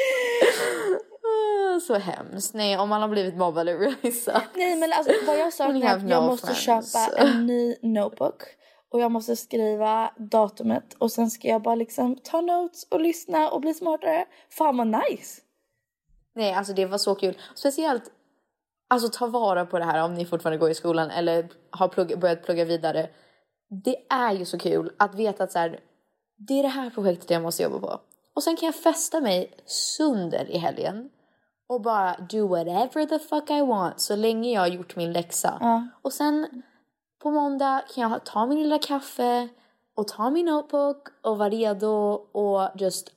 Så hemskt. Nej, om man har blivit mobbad, it really sucks. Nej men alltså vad jag saknar you är att jag no måste friends. köpa en ny notebook. Och jag måste skriva datumet och sen ska jag bara liksom ta notes och lyssna och bli smartare. Fan vad nice! Nej, alltså det var så kul. Speciellt, alltså ta vara på det här om ni fortfarande går i skolan eller har plugg, börjat plugga vidare. Det är ju så kul att veta att så här, det är det här projektet jag måste jobba på. Och sen kan jag festa mig sönder i helgen och bara do whatever the fuck I want så länge jag har gjort min läxa. Och sen på måndag kan jag ta min lilla kaffe och ta min notebook och vara redo och just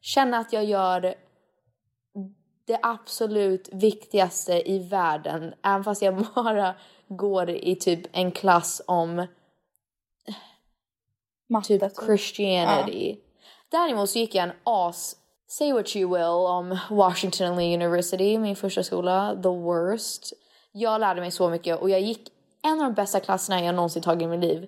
känna att jag gör det absolut viktigaste i världen. Även fast jag *laughs* bara går i typ en klass om Matte. typ typ. Christianity. Däremot så gick jag en as, say what you will, om Washington University, min första skola, the worst. Jag lärde mig så mycket och jag gick en av de bästa klasserna jag någonsin tagit i mitt liv.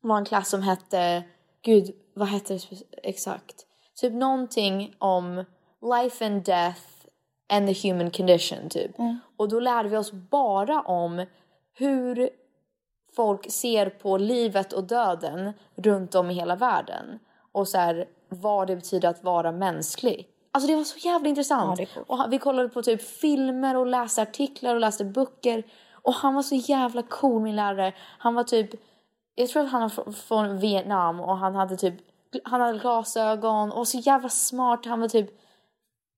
Var en klass som hette, gud vad hette det exakt? Typ någonting om life and death and the human condition typ. Och då lärde vi oss bara om hur folk ser på livet och döden runt om i hela världen. Och så här, vad det betyder att vara mänsklig. Alltså det var så jävla intressant. Ja, och vi kollade på typ filmer och läste artiklar och läste böcker. Och han var så jävla cool min lärare. Han var typ, jag tror att han var fr- från Vietnam och han hade typ, han hade glasögon och var så jävla smart. Han var typ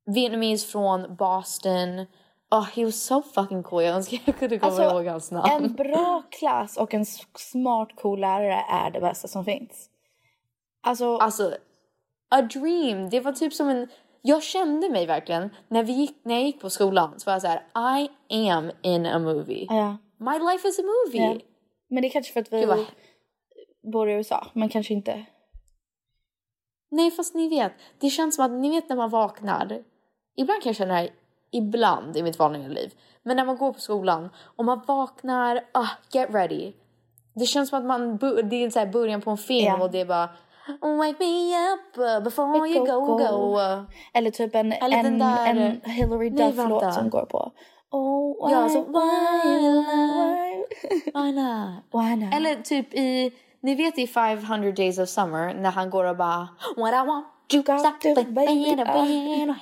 Vietnamese från Boston. Oh, he was so fucking cool. Jag önskar jag kunde komma Alltså, ihåg hans namn. En bra klass och en smart cool lärare är det bästa som finns. Alltså, Alltså, a dream. Det var typ som en... Jag kände mig verkligen, när, vi gick, när jag gick på skolan så var jag så här: I am in a movie. ja. My life is a movie. Ja. Men det är kanske för att vi Gud, bor i USA, men kanske inte. Nej fast ni vet, det känns som att ni vet när man vaknar. Ibland kan jag känna det här, ibland i mitt vanliga liv. Men när man går på skolan och man vaknar, ah, get ready. Det känns som att man, det är så början på en film Ja. och det är bara Wake me up uh, before you Go, go. Eller typ en, Eller en, där- en Hillary Nej, Duff-låt som går på. Oh, why, Ja, så, why, why, Why not? why not? Eller typ i, ni vet i 500 days of summer när han går och bara What I want you Got got to, baby.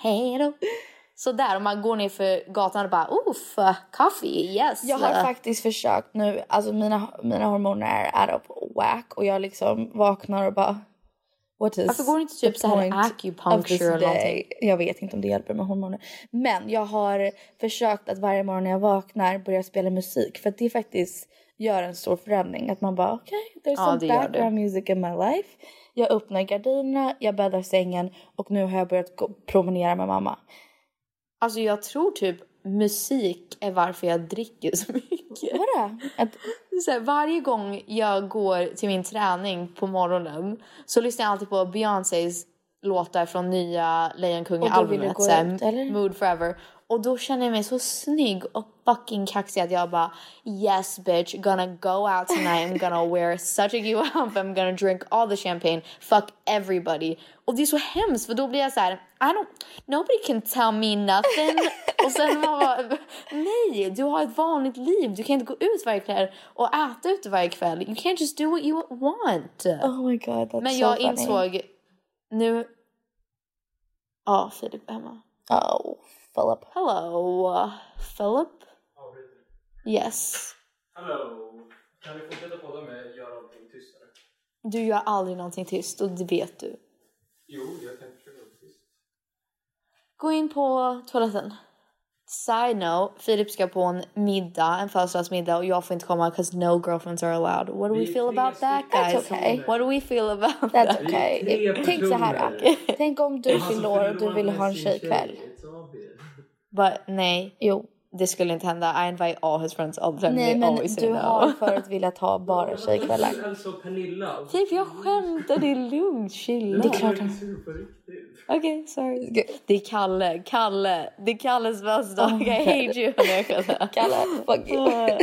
Så där om man går ner för gatan och bara Oof, coffee, yes. Jag har faktiskt försökt nu, alltså mina, mina hormoner är out of whack och jag liksom vaknar och bara What is Varför går det inte typ så här acupuncture eller någonting? Jag vet inte om det hjälper med hormoner. Men jag har försökt att varje morgon när jag vaknar börja spela musik för att det faktiskt gör en stor förändring. Att man bara okej, okay, there's Ja, some det. background music in my life. Jag öppnar gardinerna, jag bäddar sängen och nu har jag börjat promenera med mamma. Alltså jag tror typ musik är varför jag dricker så mycket. Att, Det är Så här, varje gång jag går till min träning på morgonen så lyssnar jag alltid på Beyoncés låtar från nya Lejonkungen-albumet. Mood Forever. Och då känner jag mig så snygg och fucking kaxig att jag bara yes bitch, gonna go out tonight, I'm gonna wear such a cute outfit, I'm gonna drink all the champagne, fuck everybody. Och det är så hemskt för då blir jag så här, I don't, nobody can tell me nothing. *laughs* och sen man bara, nej, du har ett vanligt liv, du kan inte gå ut varje kväll och äta ute varje kväll. You can't just do what you want. oh my god, that's Men so jag funny. insåg nu, Ja, Filip är hemma. Oh, Philip. Hello, Philip? Yes. Hallå! Kan vi fortsätta podda med Gör allting tystare? Du gör aldrig någonting tyst och det vet du. Jo, jag kan försöka vara tyst. Gå in på toaletten. Side note, Filip ska på en middag, en födelsedagsmiddag och jag får inte komma because no girlfriends are allowed. What do we feel about that guys? okay. What do we feel about That's that? okay. Tänk så här. Tänk om du fyller år och du ville med ha en tjejkväll. But nej, Jo. det skulle inte hända. I invite all his friends all the time. Nej They men always say du no. har förut velat ha *laughs* bara tjejkvällar. Pernilla. Filip, jag skämtar. Det är lugnt. Chilla. Det är klart Jag riktigt. Okej, sorry. Det är Kalle. Kalle. Det är Kalles födelsedag. Oh I hate you. Nej, jag. *laughs* Kalle, fuck you. *laughs*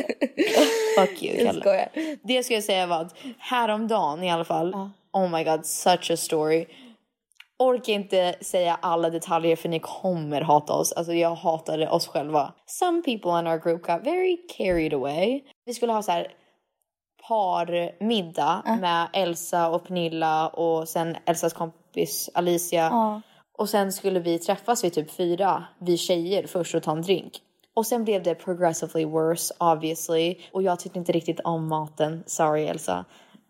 Fuck you, Jag Kalle. skojar. Det ska jag säga var att häromdagen i alla fall. Oh my god, such a story. Orkar inte säga alla detaljer för ni kommer hata oss. Alltså jag hatade oss själva. Some people in our group got very carried away. Vi skulle ha så här parmiddag med Elsa och Pernilla och sen Elsas kompis Alicia. Och sen skulle vi träffas vid typ fyra, vi tjejer först och ta en drink. Och sen blev det progressively worse obviously. Och jag tyckte inte riktigt om maten. Sorry Elsa.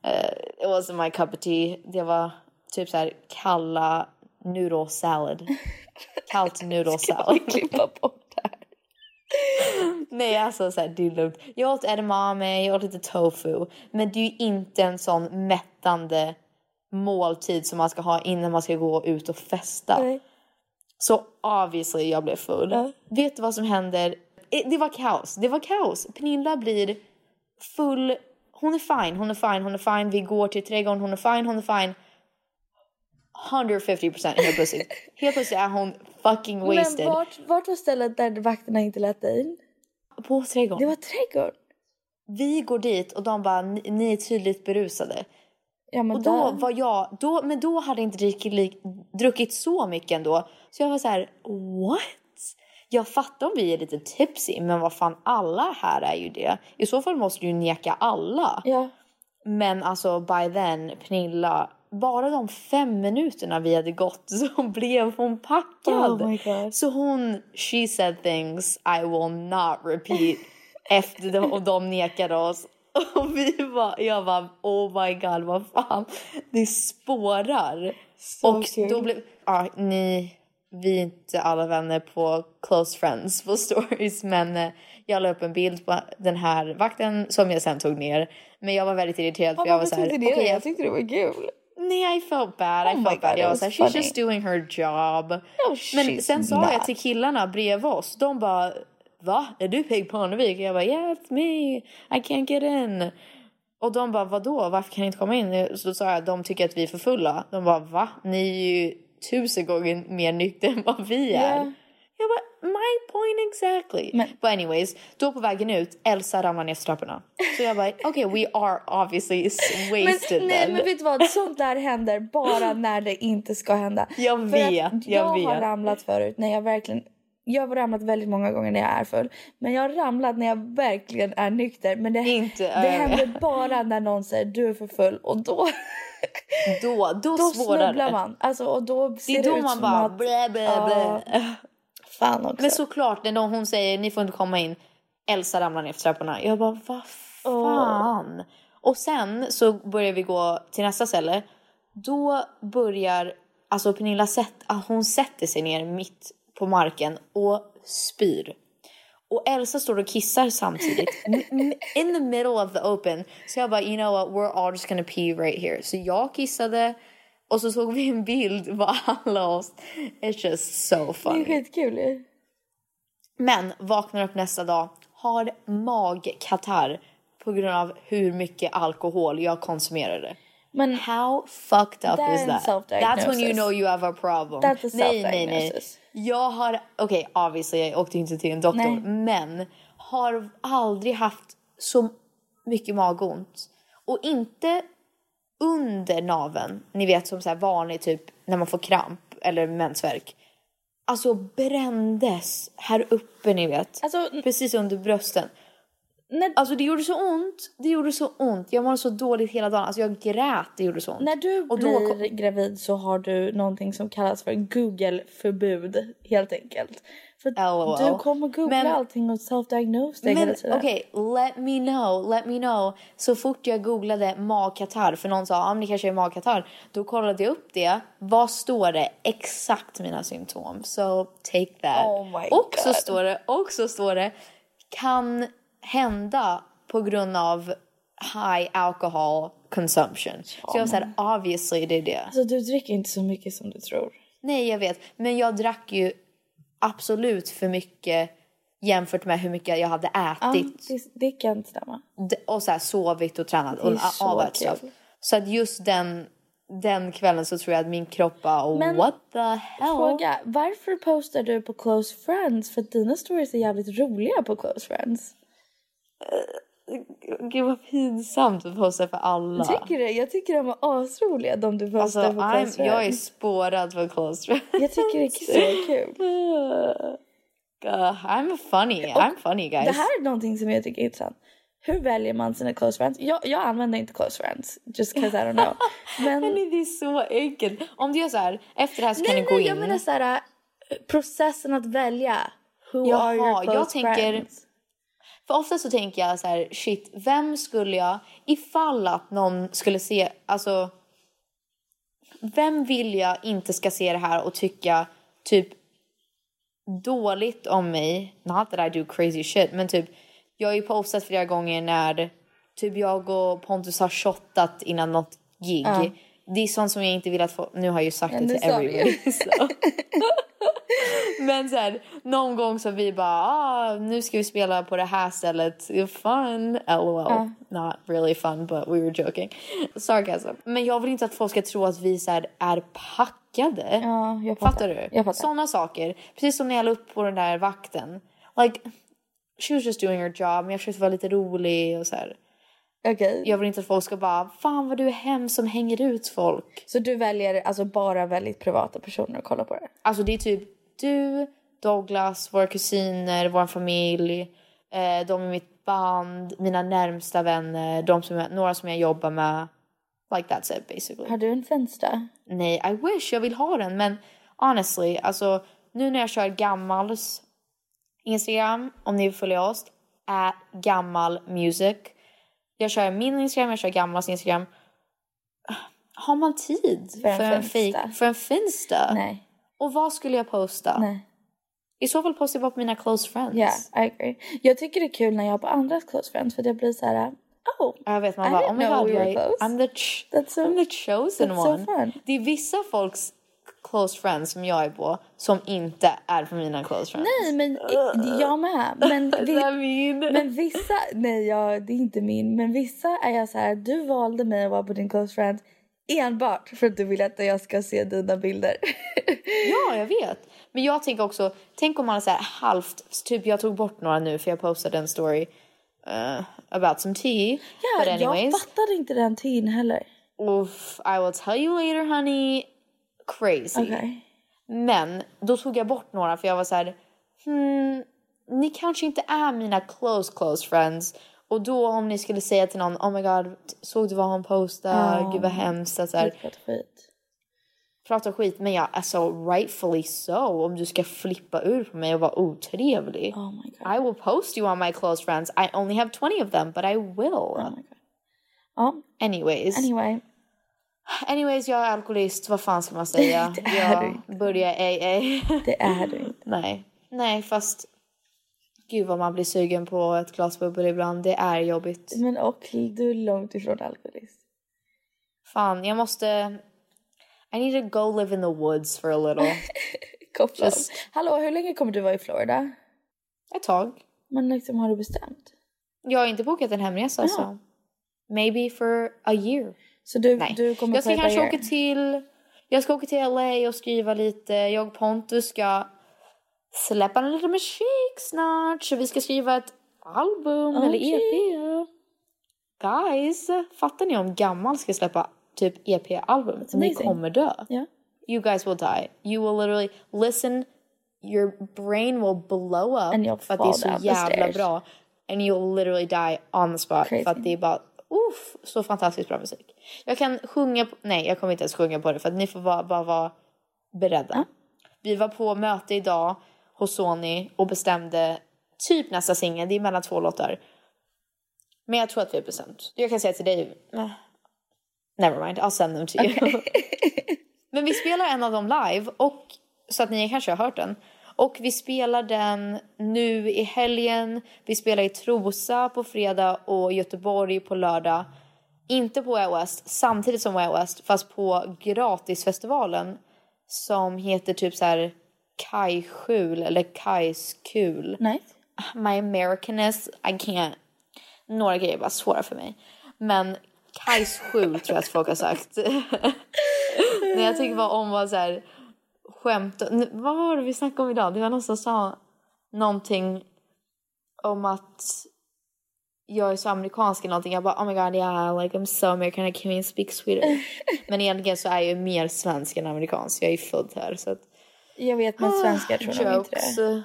Uh, it wasn't my cup of tea. Det var typ så här kalla noodle salad. *laughs* Kallt noodle salad. *laughs* Klippa bort det här. Nej alltså så här, det är lugnt. Jag åt edamame, jag åt lite tofu. Men det är ju inte en sån mättande måltid som man ska ha innan man ska gå ut och festa. Nej. Så obviously jag blev full. Ja. Vet du vad som händer? Eh, Det var kaos. Det var kaos. Pernilla blir full. Hon är fine, hon är fine, hon är fine. Vi går till trädgården, hon är fine, hon är fine. 150% helt plötsligt. helt plötsligt är hon fucking wasted. Men vart, vart var stället där vakterna inte lät dig in? På trädgården. Det var trädgård. Vi går dit och de bara, "Ni- ni är tydligt berusade. Ja men Och då där. var jag, då, men då hade jag inte druckit, druckit så mycket ändå. Så jag var så här, what? Jag fattar om vi är lite tipsy, men vad fan, alla här är ju det. I så fall måste du ju neka alla. Ja. Men alltså by then, Pernilla, bara de fem minuterna vi hade gått *laughs* så blev hon packad. Oh. Så hon, she said things I will not repeat *laughs* efter de, och de nekade oss. *laughs* Och vi var, jag bara oh my god vad fan, det spårar. Så och kul. då blev, ja ni, vi är inte alla vänner på close friends på stories men eh, jag la upp en bild på den här vakten som jag sen tog ner. Men jag var väldigt irriterad för jag var så här, det? okej, jag tyckte det var kul. Nej, I felt bad. I Oh felt bad. God, Jag it var såhär, she's funny. just doing her job. No, Men sen sa jag not. till killarna bredvid oss, de bara, va? Är du Peg Parnevik? Jag bara, yeah it's me, I can't get in. Och de bara, vadå? Varför kan jag inte komma in? Så sa jag, de tycker att vi är för fulla. De bara, va? Ni är ju tusen gånger mer nykter än vad vi är. Ja. Jag bara, my point exactly. Men- But anyways, då på vägen ut, Elsa ramlar ner för trapporna. Så jag bara, *laughs* okej we are obviously wasted Men, nej then. men vet du vad, sånt där händer bara *laughs* när det inte ska hända. Jag vet, jag jag har vet. ramlat förut när jag verkligen jag har ramlat väldigt många gånger när jag är full. Men jag har ramlat när jag verkligen är nykter. Men det, Inte det händer bara när någon säger du är för full. Och då, Då, då, då snubblar man. Alltså, och då Det ser är då ut man som bara att... blä, blä, blä. Fan också. Men såklart när någon, hon säger ni får inte komma in. Elsa ramlar ner för trapporna. Jag bara vad fan. Och sen så börjar vi gå till nästa ställe. Då börjar alltså Pernilla sätt, ah, hon sätter sig ner mitt på marken och spyr. Och Elsa står och kissar samtidigt. *laughs* In the middle of the open. Så jag bara, you know what, we're all just gonna pee right here. Så jag kissade och så såg vi en bild *laughs* på alla oss. It's just so det är funny. skitkul ju. Men vaknar upp nästa dag, har magkatarr på grund av hur mycket alkohol jag konsumerade. Men How fucked up is that? That's when you know you have a problem. That's a nej, nej, nej. Jag har, okej obviously jag åkte inte till en doktor, Nej. men har aldrig haft så mycket magont. Och inte under naven, ni vet som så här vanlig typ när man får kramp eller mensvärk. Alltså brändes här uppe ni vet. Alltså, Precis under brösten. När, Alltså det gjorde så ont. Det gjorde så ont. Jag mådde så dåligt hela dagen. Alltså jag grät. Det gjorde så ont. när du Och blir kom- gravid så har du någonting som kallas för Google-förbud helt enkelt. För LOL. du kommer googla Men- allting och self-diagnose dig hela Men tiden. okej, let me know, let me know. Så fort jag googlade magkatarr, för någon sa ah, men det kanske är magkatarr. Då kollade jag upp det. Vad står det? Exakt mina symptom. So take that. Oh my och så God. står det, och så står det, kan hända på grund av high alcohol consumption. Så jag var såhär, obviously det är det. Alltså du dricker inte så mycket som du tror. Nej, jag vet. Men jag drack ju absolut för mycket jämfört med hur mycket jag hade Ja, ätit. det, det kan stämma. Och så här sovit och tränat och Det är så kul. Så att just den, den kvällen så tror jag att min kropp bara Men- what the hell? Fråga, varför postar du på close friends? För dina stories är jävligt roliga på close friends. Gud vad pinsamt att posta för alla. Tycker du? Jag tycker de är asroliga de du alltså, postar på close I'm, jag är spårad för close friends. Jag tycker det är så kul. Uh, *laughs* I'm funny, I'm funny guys. Det här är någonting som jag tycker är intressant. Hur väljer man sina close friends? Jag, jag använder inte close friends just because I don't know. *laughs* Men, Men det är så enkelt. Om du gör så här, efter det här så kan nej, du gå nej, in. jag menar så här, äh, processen att välja. Who Jaha, are your close jag tänker- friends? För ofta så tänker jag så här, shit, vem skulle jag, ifall att någon skulle se, alltså, vem vill jag inte ska se det här och tycka typ dåligt om mig? Not that I do crazy shit, men typ, jag har ju postat flera gånger när typ jag och Pontus har shottat innan något gig. Ja. Det är sånt som jag inte vill att få, nu har jag ju sagt Ja, det till everybody. *laughs* *laughs* Men här, någon gång så vi bara, ah, nu ska vi spela på det här stället. Fun, lol. Not really fun, but we were joking. Sarcasm. Men jag vill inte att folk ska tro att vi så här, är packade. Ja, jag fattar. Fattar du? Jag fattar. Såna saker. Precis som när jag la upp på den där vakten. Like, she was just doing her job, men jag försökte vara lite rolig och så här. Okej. Jag vill inte att folk ska bara, fan vad du är hemskt som hänger ut folk. Så du väljer alltså bara väldigt privata personer att kolla på det? Alltså det är typ du, Douglas, våra kusiner, vår familj, eh, de i mitt band, mina närmsta vänner, de som jag, några som jag jobbar med. Like that's it basically. Har du en Finsta? Nej, I wish jag vill ha den men honestly, alltså nu när jag kör gammals Instagram, om ni vill följa oss, är gammal music. Jag kör min Instagram, jag kör gammals Instagram. Har man tid För en en Finsta? för en Finsta? Nej. Och vad skulle jag posta? Nej. I så fall postar jag bara på mina close friends. Ja, I agree. Jag tycker det är kul när jag har på andras close friends för jag blir så här. Oh, Jag vet, man I bara oh my god, we jag är. I'm, the That's so- I'm the chosen that's so one. fun. Det är vissa folks close friends som jag är på som inte är för mina close friends. nej men *laughs* jag med. Men, vi, men vissa, nej jag, det är inte min. Men vissa är jag så här. Du valde mig att vara på din close friend enbart för att du vill att jag ska se dina bilder. *laughs* Ja, jag vet. Men jag tänker också, tänk om man så här halvt, typ jag tog bort några nu för jag postade en story uh, about some tea. ja, anyways, jag fattade inte den tiden heller. oof, I will tell you later honey. Crazy. Okej. Men då tog jag bort några för jag var så här, hmm, ni kanske inte är mina close close friends. Och då om ni skulle säga till någon, oh my god, såg du vad hon postade? Ja. Gud vad hemskt. Så här, Jag pratar skit. prata skit. Men ja, alltså rightfully so. Om du ska flippa ur på mig och vara otrevlig. Oh my god. I will post you on my close friends. I only have 20 of them, but I will. Oh my god. Ja, Anyways. anyway. Anyways, jag är alkoholist. Vad fan ska man säga? *laughs* Det är du jag börjar AA. Det är du inte. *laughs* Nej. Nej, fast gud vad man blir sugen på ett glas bubbel ibland. Det är jobbigt. Men och du är långt ifrån alkoholist. Fan, jag måste... I need to go live in the woods for a little. *laughs* Koppla Just- Hallå, hur länge kommer du vara i Florida? Ett tag. Men liksom har du bestämt? Jag har inte bokat en hemresa alltså. Maybe for a year. Så du, Nej. du kommer jag ska kanske åka till... Jag ska åka till LA och skriva lite. Jag och Pontus ska släppa en liten musik snart. Så vi ska skriva ett album eller Okej. EP. Guys, fattar ni om Gammal ska släppa typ EP-album? Ni kommer dö. Ja. You guys will die. You will literally listen. Your brain will blow up. And you'll för att det är så jävla bra. and you'll literally die on the spot. Crazy. För att det är bara uff, så fantastiskt bra musik. Jag kan sjunga, på, nej jag kommer inte ens sjunga på det för att ni får bara, bara vara beredda. Vi var på möte idag hos Sony och bestämde typ nästa singel. Det är mellan två låtar. Men jag tror att vi har bestämt. Jag kan säga till dig, never mind, I'll send them to you. *laughs* Men vi spelar en av dem live och så att ni kanske har hört den. Och vi spelar den nu i helgen. Vi spelar i Trosa på fredag och Göteborg på lördag. Inte på Way West samtidigt som Way West fast på gratisfestivalen som heter typ så här Kajskjul eller Kajskul. Nice. My Americanness, I can't. Några grejer är bara svåra för mig. Men Kajskjul tror jag att folk har sagt. *laughs* Nej, jag tycker bara om vad så här skämt. Vad var det vi snackade om idag? Det var någon som sa någonting om att jag är så amerikansk eller någonting. Jag bara oh my god yeah like I'm so American I can't even speak Swedish. Men egentligen så är jag ju mer svensk än amerikansk. Jag är ju född här så att Jag vet men svenskar tror nog inte det.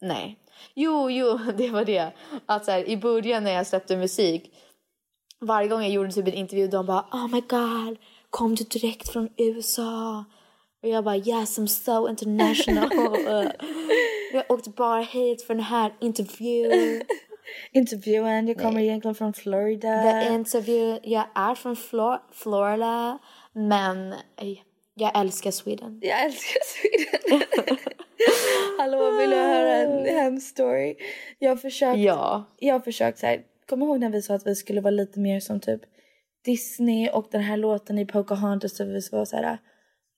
Nej. Jo, jo, *laughs* det var det. Att så här, i början när jag släppte musik, varje gång jag gjorde typ en intervju, de bara oh my god, kom du direkt från USA? Och jag bara yes, I'm so international. *laughs* *laughs* Jag åkte bara hit för den här intervjun. Intervjun, jag kommer egentligen från Florida. The interview, jag är från Flor- Florida, men jag älskar Sweden. Jag älskar Sweden. *laughs* Hallå, vill du höra en hemsk story? Jag har försökt, Ja. jag har försökt så här, kom ihåg när vi sa att vi skulle vara lite mer som typ Disney och den här låten i Pocahontas så vi var så här,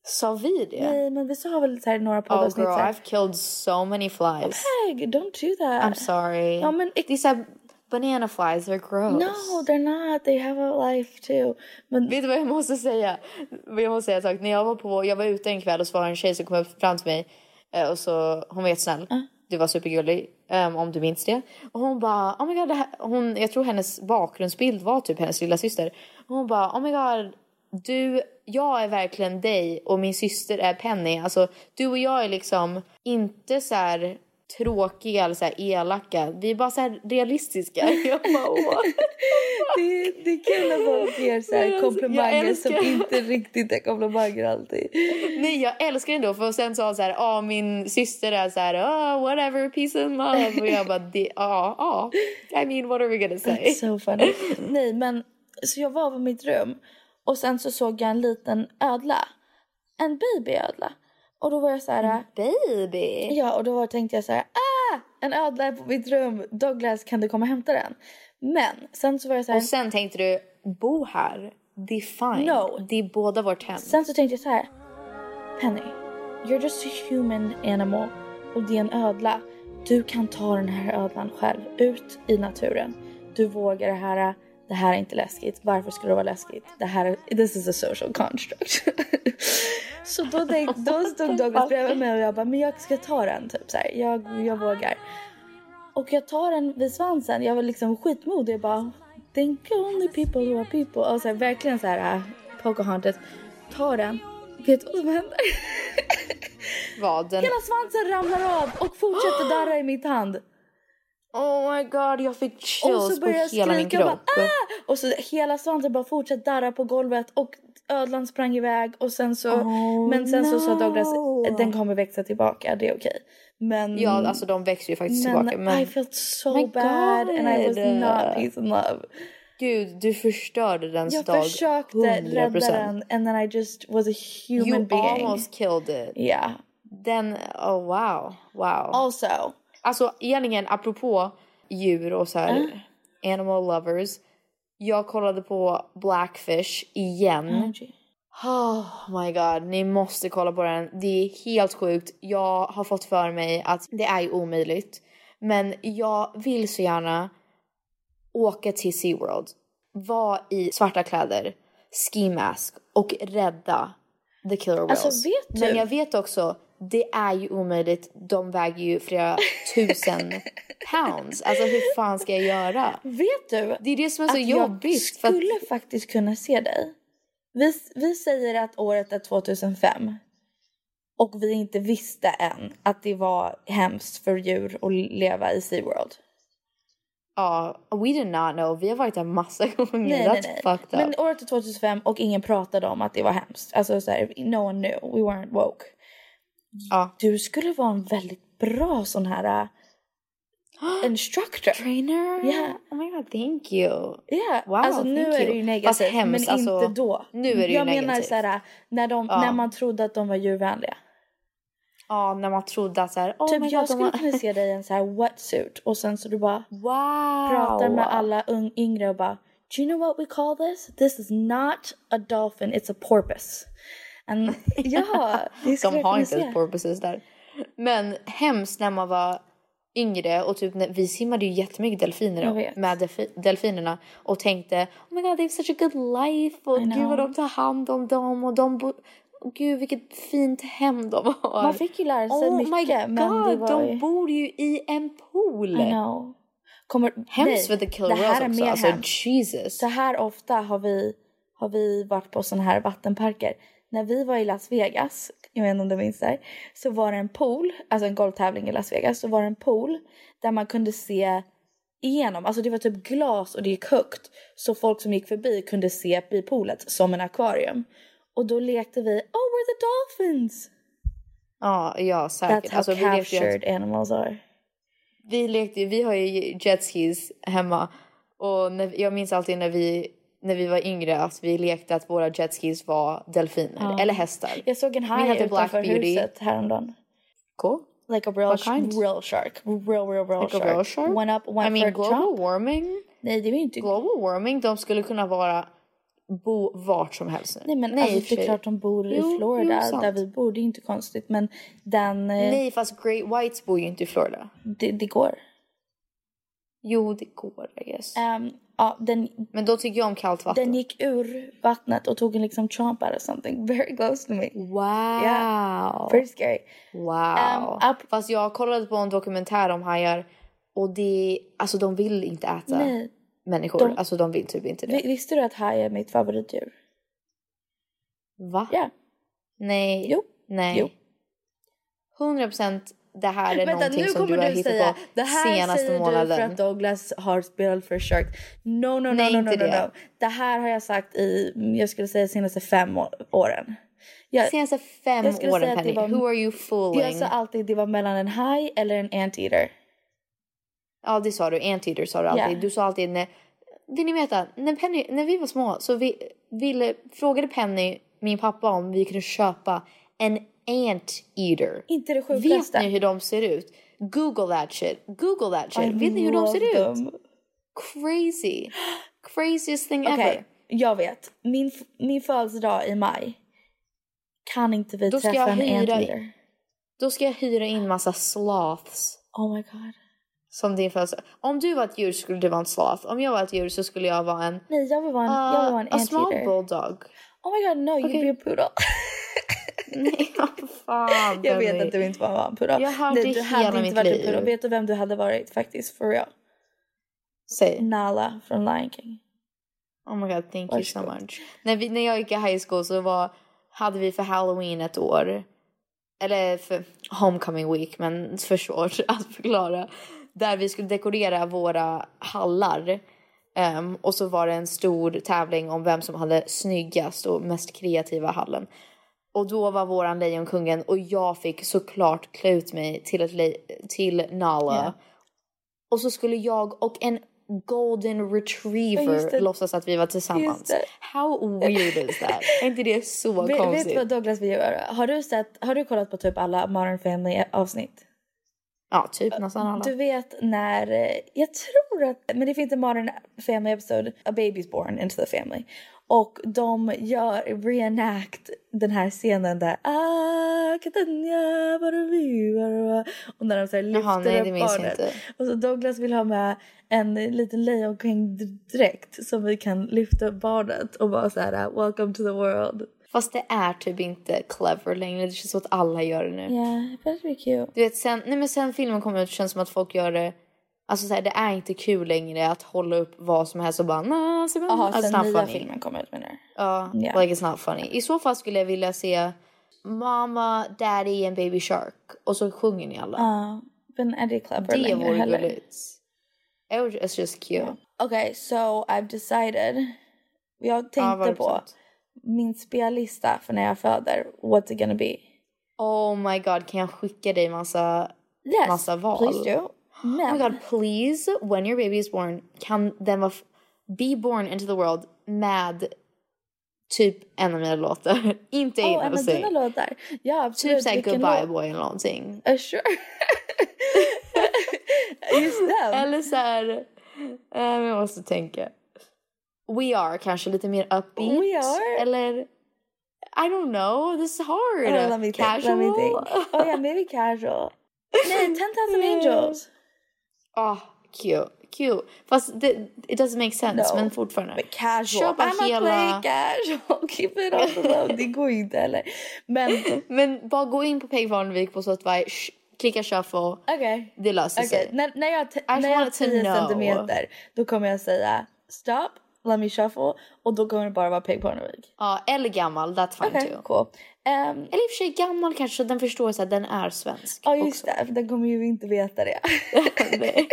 Sa vi det? nej men vi sa väl så här några Oh poddavsnitt girl, så här, I've killed so many flies. hey, don't do that. I'm sorry. Ja, men- These are banana flies, they're gross. No, they're not. They have a life too. Men Vet du vad jag måste säga? Jag måste säga en sak. När jag var på, jag var ute en kväll och så var en tjej som kom upp fram till mig eh, och så, hon var jättesnäll. Du var supergullig, um, om du minns det. Och hon bara, oh my god, hon, jag tror hennes bakgrundsbild var typ hennes lilla syster. Och hon bara, oh my god, du, jag är verkligen dig och min syster är Penny. Alltså, du och jag är liksom inte så här tråkiga eller så här elaka. Vi är bara så här realistiska. *laughs* Jag bara, åh. det, det är kul när folk ger så här Jag komplimanger som inte riktigt är komplimanger alltid. Nej jag älskar det ändå för sen sa så här, ah min syster är så här, ah whatever, peace and love. Och jag bara, ja, ja. I mean what are we gonna say? It's so funny. Nej men så jag var på mitt rum och sen så såg jag en liten ödla. En babyödla. Och då var jag så här. Baby. Ja och då tänkte jag så här. Ah! En ödla är på mitt rum. Douglas kan du komma och hämta den? Men sen så var jag så här. Och sen tänkte du, bo här, det är fine. No. Det är båda vårt hem. Sen så tänkte jag så här. Penny, you're just a human animal och det är en ödla. Du kan ta den här ödlan själv ut i naturen. Du vågar det här. Det här är inte läskigt. Varför skulle det vara läskigt? Det här är, this is a social construct. *laughs* så då, tänkte, då stod Douglas bredvid mig och jag bara, men jag ska ta den typ så här. Jag, jag vågar. Och jag tar den vid svansen. Jag var liksom skitmodig. Jag bara, think only people who are people. Och så här, verkligen så här, äh, Pocahontas. Tar den. Vet du vad som händer? Vad? Den... Hela svansen ramlar av och fortsätter darra i mitt hand. Oh my god, jag fick chills på jag hela min skrika och kropp. bara ah! Och så hela svansen bara fortsätter darra på golvet och ödlan sprang iväg och sen så Oh, Men sen så sa Douglas no. den kommer växa tillbaka, det är okej. Men Ja, alltså de växer ju faktiskt men, tillbaka. Men I felt so My bad and I was God. not peace and love. gud, du förstörde dens Jag dag. försökte 100%. rädda den and then I just was a human You being. almost killed it. Yeah. Den, oh wow, wow. Also, Alltså egentligen apropå djur och så här animal lovers. Jag kollade på Blackfish igen. Oh my god, ni måste kolla på den. Det är helt sjukt. Jag har fått för mig att det är ju omöjligt. Men jag vill så gärna åka till SeaWorld, vara i svarta kläder, ski mask och rädda the killer whales. Alltså, vet du- Men jag vet också, det är ju omöjligt. De väger ju flera tusen *laughs* pounds. Alltså hur fan ska jag göra? vet du Det är det som är så att jobbigt. jag för att- skulle faktiskt kunna se dig. Vi, vi säger att året är 2005. Och vi inte visste än att det var hemskt för djur att leva i SeaWorld. Ja, we did not know. Vi har varit där massa *laughs* gånger. Nej, That's nej, nej. Men året är 2005 och ingen pratade om att det var hemskt. Alltså så här, no one knew. We weren't woke. Ja. Du skulle vara en väldigt bra sån här uh, *gasps* instructor. Trainer? Yeah. Oh my god, thank you. Yeah. Wow, alltså nu thank är det ju negativt men alltså, inte då. nu är det ju Jag menar negativt. så här, när, de, Ja. när man trodde att de var djurvänliga. Ja, när man trodde att såhär, oh typ my jag god, skulle var... kunna se dig i en så här wetsuit och sen så du bara *laughs* Wow! pratar med alla un- yngre och bara Do you know what we call this? This is not a dolphin, it's a porpoise. And, *laughs* ja, det skulle De har inte ens porpoises där. Men hemskt när man var yngre och typ vi simmade ju jättemycket delfiner med delfi, delfinerna och tänkte oh my god they have such a good life och gud vad de tar hand om dem och de bo, gud vilket fint hem de har. Man fick ju lära sig oh mycket my god, men det var de ju... bor ju i en pool. I know. Kommer, Hemskt för the killer det här är också. mer Alltså. Jesus. Så här ofta har vi, har vi varit på såna här vattenparker. När vi var i Las Vegas, jag vet inte om du minns det så var det en pool, alltså en golftävling i Las Vegas, så var det en pool där man kunde se igenom, alltså det var typ glas och det gick högt. Så folk som gick förbi kunde se i poolet som en akvarium. Och då lekte vi, oh we're the dolphins! Ja, ja säkert. That's how Alltså, vi captured animals are. vi lekte vi har ju jetskis hemma och när, jag minns alltid när vi när vi var yngre att vi lekte att våra jetskis var delfiner Ja. eller hästar. Jag såg en haj Black utanför Beauty. huset häromdagen. Cool. Like a real, kind? real shark. Real, real, real Like a shark. real shark? Went up, went I mean global jump. warming. Nej, det var inte... Global warming, de skulle kunna vara bo vart som helst nu. Nej, men och alltså, det är klart de bor i Jo, Florida jo, där vi bor. Det är inte konstigt. Men den... eh, Nej, fast Great Whites bor ju inte i Florida. Det, det går. Jo, det går I guess. Ehm, ja, den, Men då tycker jag om kallt vatten. den gick ur vattnet och tog en liksom chomp out of something very close to me. Wow! Yeah. Pretty scary. Wow. Um, Fast jag kollade på en dokumentär om hajar och det, alltså de vill inte äta Nej. människor. De- Alltså de vill typ inte det. Vi- Visste du att haj är mitt favoritdjur? Va? Ja. Nej. Jo. Nej. Jo. 100 procent det här är Vänta, någonting som du har hittat säga på det här senaste säger månaden. du för att Douglas har spelat för Shark. No, no, no, Nej, no, no, no, det. no. Det här har jag sagt i, jag skulle säga senaste fem åren. Jag, Senaste fem Jag skulle åren säga att det Penny. var- Who are you fooling? jag sa alltid det var mellan en haj eller en anteater. Ja det sa du, anteater sa du alltid. Ja. Du sa alltid när, vill ni veta, när, Penny, när vi var små så vi, ville, frågade Penny min pappa om vi kunde köpa en anteater. Inte det Vet sjukaste. ni hur de ser ut? Google that shit. Google that shit. I Vet ni hur de ser love ut? them. Crazy. Craziest thing Okej, ever. jag vet. Min, min födelsedag i maj kan inte vi Då träffa en anteater. Då ska jag hyra in massa sloths. Oh my god. Som din födelsedag. Om du var ett djur skulle du vara en sloth. Om jag var ett djur så skulle jag vara en... Nej, jag vill vara en, jag vill vara en Uh, a small anteater. bulldog. Oh my god, no, you'd Okej. be a poodle. *laughs* *laughs* Nej, vad fan. jag vet att du inte var en poodle. Jag har Nej, det du hela hade inte varit en liv. poodle. Vet du vem du hade varit faktiskt? For real. Säg. Nala från Lion King. Oh my god, thank you so much. När, vi, när jag gick i high school så var, hade vi för halloween ett år. Eller för homecoming week, men för svårt *laughs* att förklara. Där vi skulle dekorera våra hallar. Ehm, och så var det en stor tävling om vem som hade snyggast och mest kreativa hallen. Och då var våran Lejonkungen och jag fick såklart klä ut mig till, ett le- till Nala. Ja. Och så skulle jag och en golden Ja, retriever det. låtsas att vi var tillsammans. How weird is that? är inte det så *laughs* Vet, vet konstigt? du vad Douglas vill göra? Har du, sett, har du kollat på typ alla Modern Family avsnitt? Ja, typ nästan alla. Du vet när, eh, jag tror att, men det finns en Modern Family episode, A Baby's Born into the Family. Och de gör reenact den här scenen där ah, Katania, vad du vill, vad du vill." Och när de så här lyfter Jaha, nej, upp det barnet. inte. Och så Douglas vill ha med en liten lejonkung-dräkt som vi kan lyfta upp barnet och bara så här welcome to the world. Fast det är typ inte clever längre. Det känns som att alla gör det nu. Yeah, but it'd be cute. Du vet, sen, nej men sen filmen kom ut känns det som att folk gör det Alltså så här, det är inte kul längre att hålla upp vad som helst och bara nah, så Jaha, alltså, sen nya funny. filmen kom ut menar? Ja, Ja. like it's not funny. I så fall skulle jag vilja se Mama, Daddy and Baby Shark och så sjunger ni alla. Ja, men är det clever det längre vore heller? gulligt. It was, it's just cute. Okay, so I've decided. Jag Ja, tänkte du på min spellista för när jag föder. What's it gonna be? Oh my god, kan jag skicka dig massa, Yes, massa val? please do. Oh Men, my god, please, when your baby is born, kan den vara... Be born into the world med typ en av mina låtar. *laughs* Inte oh, en av dina låtar. Ja, absolut. Typ såhär Vilken Goodbye låt? Boy eller någonting. Uh, sure. *laughs* Just den. Eller såhär... Uh, jag måste tänka. We Are kanske lite mer upbeat. We Are? Eller... I don't know, this is hard. Oh, let me think. Casual. Let me think. Oh yeah, maybe casual. *laughs* Nej, 10,000 angels. Oh, cute. Cute. Fast det, it doesn't make sense, No. men fortfarande. But casual. Köpa I'm hela... casual. Keep it the low. Det går inte heller. Men Men bara gå in på Peg Parnevik på Spotify, sh- klicka shuffle. okej. Det löser Okej, sig. när, när jag, t- när jag har wanted to 10 know. centimeter då kommer jag säga stop, let me shuffle och då kommer det bara vara Peg Parnevik. Ja, eller gammal, that's fine Okej, too. cool. Um, Eller i och för sig gammal kanske så den förstår så att den är svensk. Ja just det, för den kommer ju inte veta det. *laughs*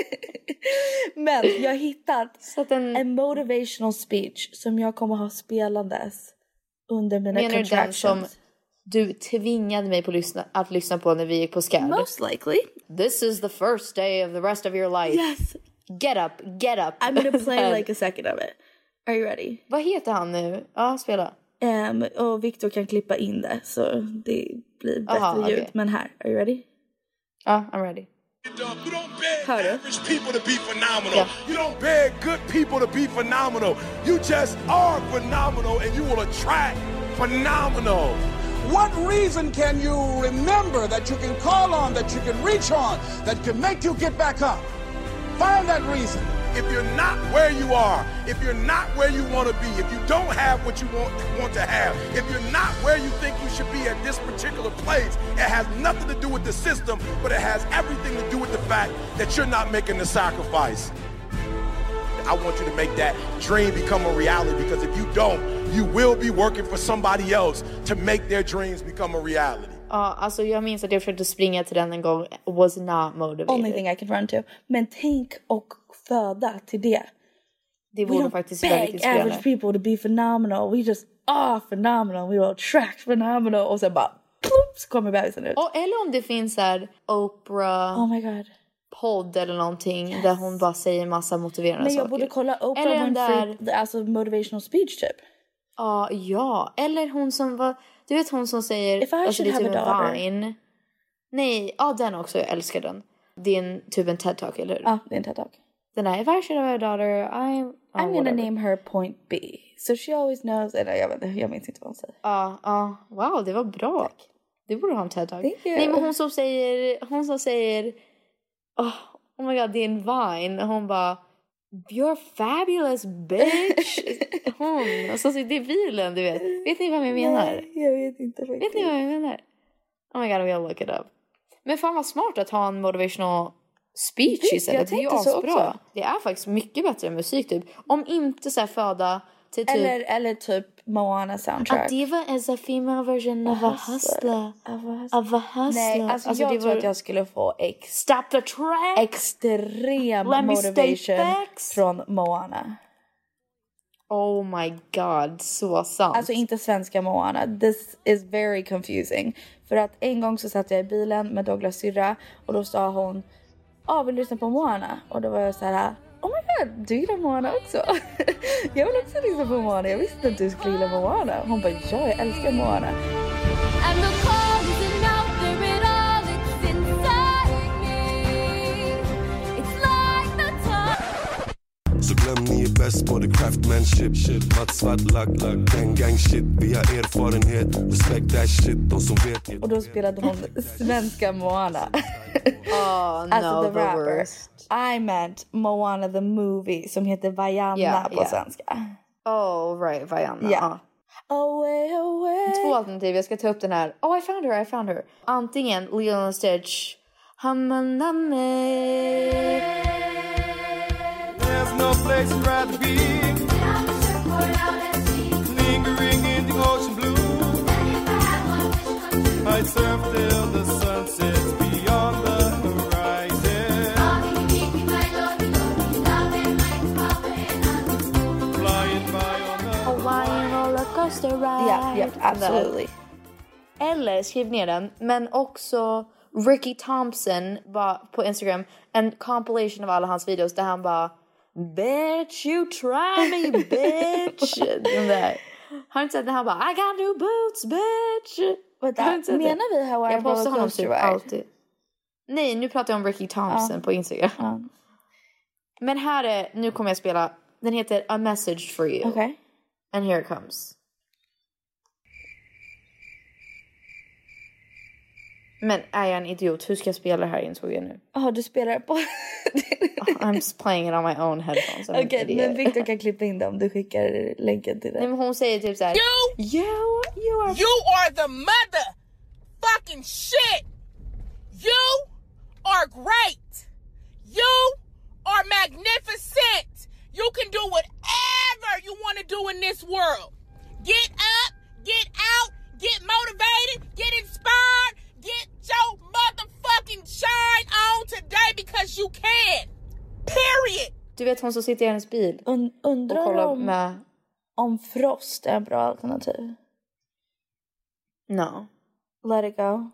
*laughs* Men jag har hittat Så den... en motivational speech som jag kommer ha spelandes under mina Menar du den contractions. som du tvingade mig på lyssna, att lyssna på när vi gick på Scad? Most likely. This is the first day of the rest of your life. Yes. Get up, get up. I'm gonna play *laughs* like a second of it. Are you ready? Vad heter han nu? Ja, spela. Um, och Victor kan klippa in det så det blir bättre Aha, ljud. okej. Men här, are you ready? Ja, I'm ready. You don't beg Hör du? average people to be phenomenal. Yeah. You don't beg good people to be phenomenal. You just are phenomenal and you will attract phenomenal. What reason can you remember that you can call on, that you can reach on, that can make you get back up? Find that reason. If you're not where you are, if you're not where you want to be, if you don't have what you want, want to have, if you're not where you think you should be at this particular place, it has nothing to do with the system, but it has everything to do with the fact that you're not making the sacrifice. I want you to make that dream become a reality because if you don't, you will be working for somebody else to make their dreams become a reality. Ja, alltså jag minns att jag försökte springa till den en gång. Was not motivated. Only thing I can run to. Men tänk och föda till det. det We vore don't faktiskt väldigt beg inspirerande. average people to be phenomenal. We just are phenomenal. We will attract phenomenal. Och sen bara plopp, så kommer bebisen ut. Och, eller om det finns här Oprah Oh my god. podd eller någonting där hon bara säger massa motiverande Men jag saker. borde kolla Eller Oprah den Winfrey, där- alltså motivational speech typ. Ja, ja. Eller hon som var... Du vet hon som säger... If I alltså should det är have typ en. Vine. Nej, ja den också. Jag älskar den. Det är en, typ en TED-talk, eller hur? Ja, det är en TED-talk. Den där, if I should have a daughter, I... I'm gonna whatever. name her point B. So she always knows. Eller jag vet jag minns inte vad hon säger. Ja, ja. Wow, det var bra. Det borde ha en TED-talk. Nej, men hon som säger... Hon som säger... Oh, oh my god, det är en Vine. Hon bara... You're fabulous bitch! *laughs* Hon, alltså det är bilen du vet. Vet ni vad jag menar? Nej, jag vet inte Vet faktiskt. ni vad jag menar? Oh my god, we'll look it up. Men fan vad smart att ha en motivational speech istället. jag Det är ju så asbra. Det är faktiskt mycket bättre än musik typ. Om inte så här föda till typ Eller, eller typ Moana A soundtrack. diva is a female version of a hustler. Of a hustler. Nej, alltså, jag det tror var- att jag skulle få ex Stop the track! extrem Let motivation från Moana. oh my god, så sant. Alltså inte svenska Moana. This is very confusing. För att en gång så satt jag i bilen med Douglas syrra och då sa hon Ja, vill du lyssna på Moana? Och då var jag så här Oh my god, du gillar Moana också? *laughs* jag vill också lyssna på Moana. Jag visste inte att du skulle gilla Moana. Hon bara ja, jag älskar Moana. Så glöm ni är bäst på the craftmanship shit. Matt svart lack, lack, gang gang shit Vi har erfarenhet, respect that shit De som vet Och då spelade hon svenska Moana. *laughs* oh no, alltså the the rapper. worst. I meant Moana the movie som heter Vaiana Ja, på ja. svenska. Oh right, Vaiana. Ja. Away, away. Två alternativ, jag ska ta upp den här. Oh I found her, I found her. Antingen Lilo and Stitch. Hamaname. There's no place I'd rather be. Ja, ja, där. absolutely. Eller skriv ner den, men också Ricky Thompson bara på Instagram en compilation av alla hans videos där han bara Bitch you try me bitch. *laughs* den där. Har du inte sett när han bara I got new boots bitch. Vänta, sett det? menar vi Hawaiian Jag postar honom typ alltid. Nej nu pratar jag om Ricky Thompson Ja. på Instagram. Men här är, nu kommer jag spela, den heter A message for you. Okej. And here it comes. Men är jag en idiot? Hur ska jag spela det här insåg jag nu. Jaha, du spelar på... *laughs* I'm just playing it on my own headphones. Okej, idiot. men Victor kan *laughs* klippa in det om du skickar länken till det. Nej men hon säger typ såhär. You, you, you are. You are the mother fucking shit. You are great. You are magnificent. You can do whatever you want to do in this world. Get up, get out, get motivated, get inspired, get your motherfucking shine on today because you can. Period. Du vet hon som sitter i hennes bil. Und, undrar och kollar om, med... om Frost är en bra alternativ. No. Let it go.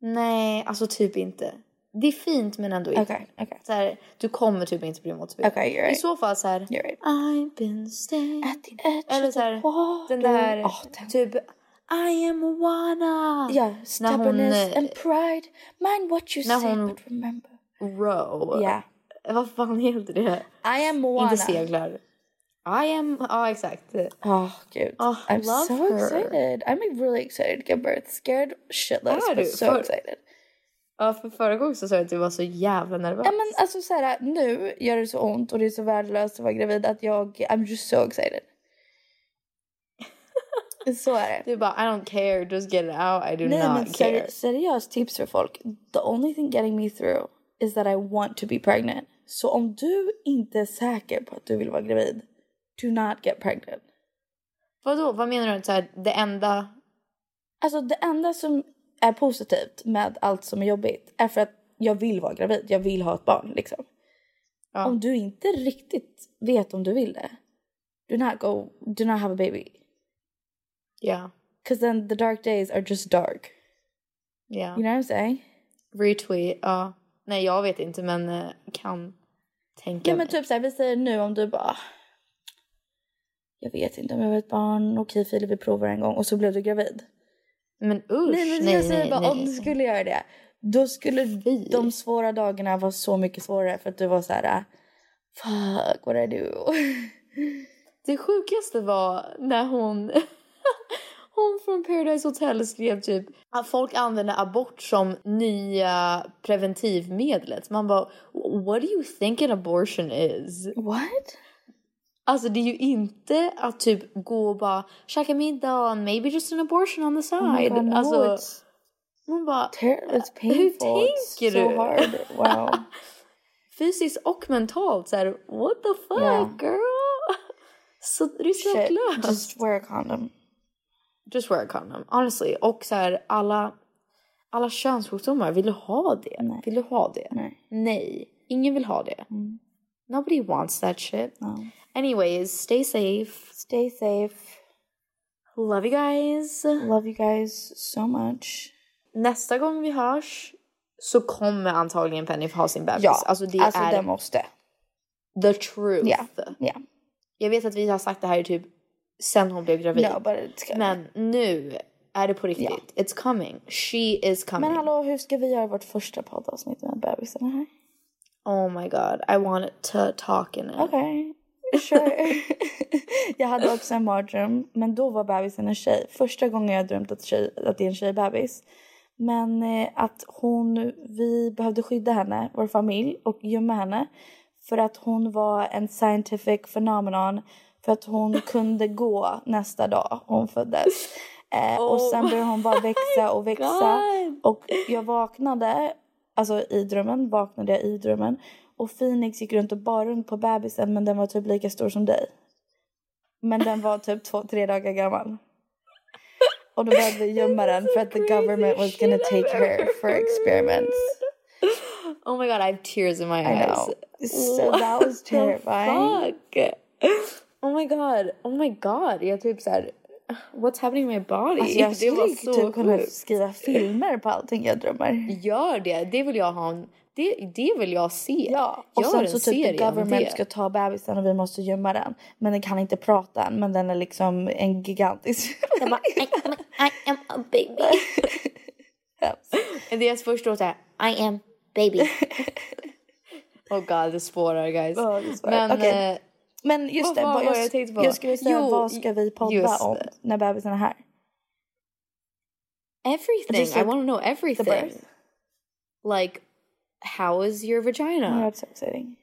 Nej, alltså typ inte. Det är fint men ändå inte. Okej, okej. Så här, du kommer typ inte bli motiverad. You're right. I så fall så här. You're right. I've been staying. At the edge Eller så här, den där Oh, den. typ I am Moana. Ja, När hon, stubbornness eh, and pride. Mind what you say hon- but remember. row. Ja. Vad fan heter det? I am Moana. Inte seglar. I am, ja exakt. Oh, gud. Oh, I'm so her. excited. I'm really excited to give birth. Scared shitless, Är but du? so För- excited. Ja, för förra gången så sa jag att du var så jävla nervös. Ja, men alltså så här, nu gör det så ont och det är så värdelöst att vara gravid att jag, I'm just so excited. Så är det. Du bara, I don't care, just get it out, I do Nej men not care. seri- seriöst tips för folk. The only thing getting me through is that I want to be pregnant. Så om du inte är säker på att du vill vara gravid, do not get pregnant. Vadå, vad menar du? Så här, det enda... Alltså det enda som är positivt med allt som är jobbigt är för att jag vill vara gravid. Jag vill ha ett barn liksom. Ja. Om du inte riktigt vet om du vill det, do not go, do not have a baby. Ja. Cause then the dark days are just dark. Ja. You know what I'm saying? Retweet, ja. Nej, jag vet inte men eh, kan tänka Ja men mig. typ såhär, vi säger nu om du bara Jag vet inte om jag ha ett barn, okej Filip vi provar en gång och så blev du gravid. Men usch, nej men nej, jag säger nej, bara nej. om du skulle göra det. Då skulle de svåra dagarna vara så mycket svårare för att du var så här. Fuck what I do. *laughs* Det sjukaste var när hon... *laughs* hon från Paradise Hotel skrev typ att folk använder abort som nya preventivmedlet. Man bara, what do you think an abortion is? What? Alltså det är ju inte att typ gå och bara käka middag and maybe just an abortion on the side. Oh God, no, alltså, it's- man bara, it's hur painful. It's tänker so du? hard. Wow. *laughs* Fysiskt och mentalt så här, what the fuck Yeah. girl? *laughs* Så Shit, respektlöst. just wear a condom. Just wear a condom, honestly. Och så här, alla, alla könssjukdomar, vill du ha det? Nej. Vill du ha det? Nej. Nej, ingen vill ha det. Mm. Nobody wants that shit. No. Anyways, stay safe. Stay safe. Love you guys. Love you guys so much. Nästa gång vi hörs så kommer antagligen Penny få ha sin bebis. Ja, alltså det alltså är det måste. the truth. Ja, ja. Jag vet att vi har sagt det här typ sen hon blev gravid. Coming. Men nu är det på riktigt. It's coming. She is coming. Men hallå, hur ska vi göra vårt första poddavsnitt med bebisarna här? Oh my god, I wanted to talk in it. Okej, sure. *laughs* jag hade också en mardröm, men då var bebisen en tjej. Första gången jag drömt att, tjej, att det är en tjejbebis. Men eh, att hon, vi behövde skydda henne, vår familj, och gömma henne. För att hon var en scientific phenomenon. För att hon kunde gå nästa dag hon föddes. Eh, och sen började hon bara *laughs* växa och växa. Och jag vaknade, alltså i drömmen, vaknade jag i drömmen. Och Phoenix gick runt och bar runt på bebisen men den var typ lika stor som dig. Men den var typ två, tre dagar gammal. Och då behövde vi *laughs* gömma den för att the government was gonna take her for experiments. Oh my god, I have tears in my eyes. So that was terrifying. Oh my god, oh my god. Jag typ såhär, what's happening in my body? Alltså jag det skulle typ så kunna skriva filmer på allting jag drömmer. Gör det, det vill jag ha en, det, det vill jag se. Ja, och Gör sen en så typ the government ska ta bebisen och vi måste gömma den. Men den kan inte prata än, men den är liksom en gigantisk... *laughs* Jag bara, I, I am a baby. *laughs* Deras första låt är I am baby. *laughs* oh god, det spårar guys. Ja, det. Men, Okej. eh, Men just det, vad vad jag, jag tänkte på? jag skulle säga Jo, vad ska vi podda om det. när bebisen är här? everything. Just I like want to know everything. Like, how is your Oh, vagina? that's so exciting.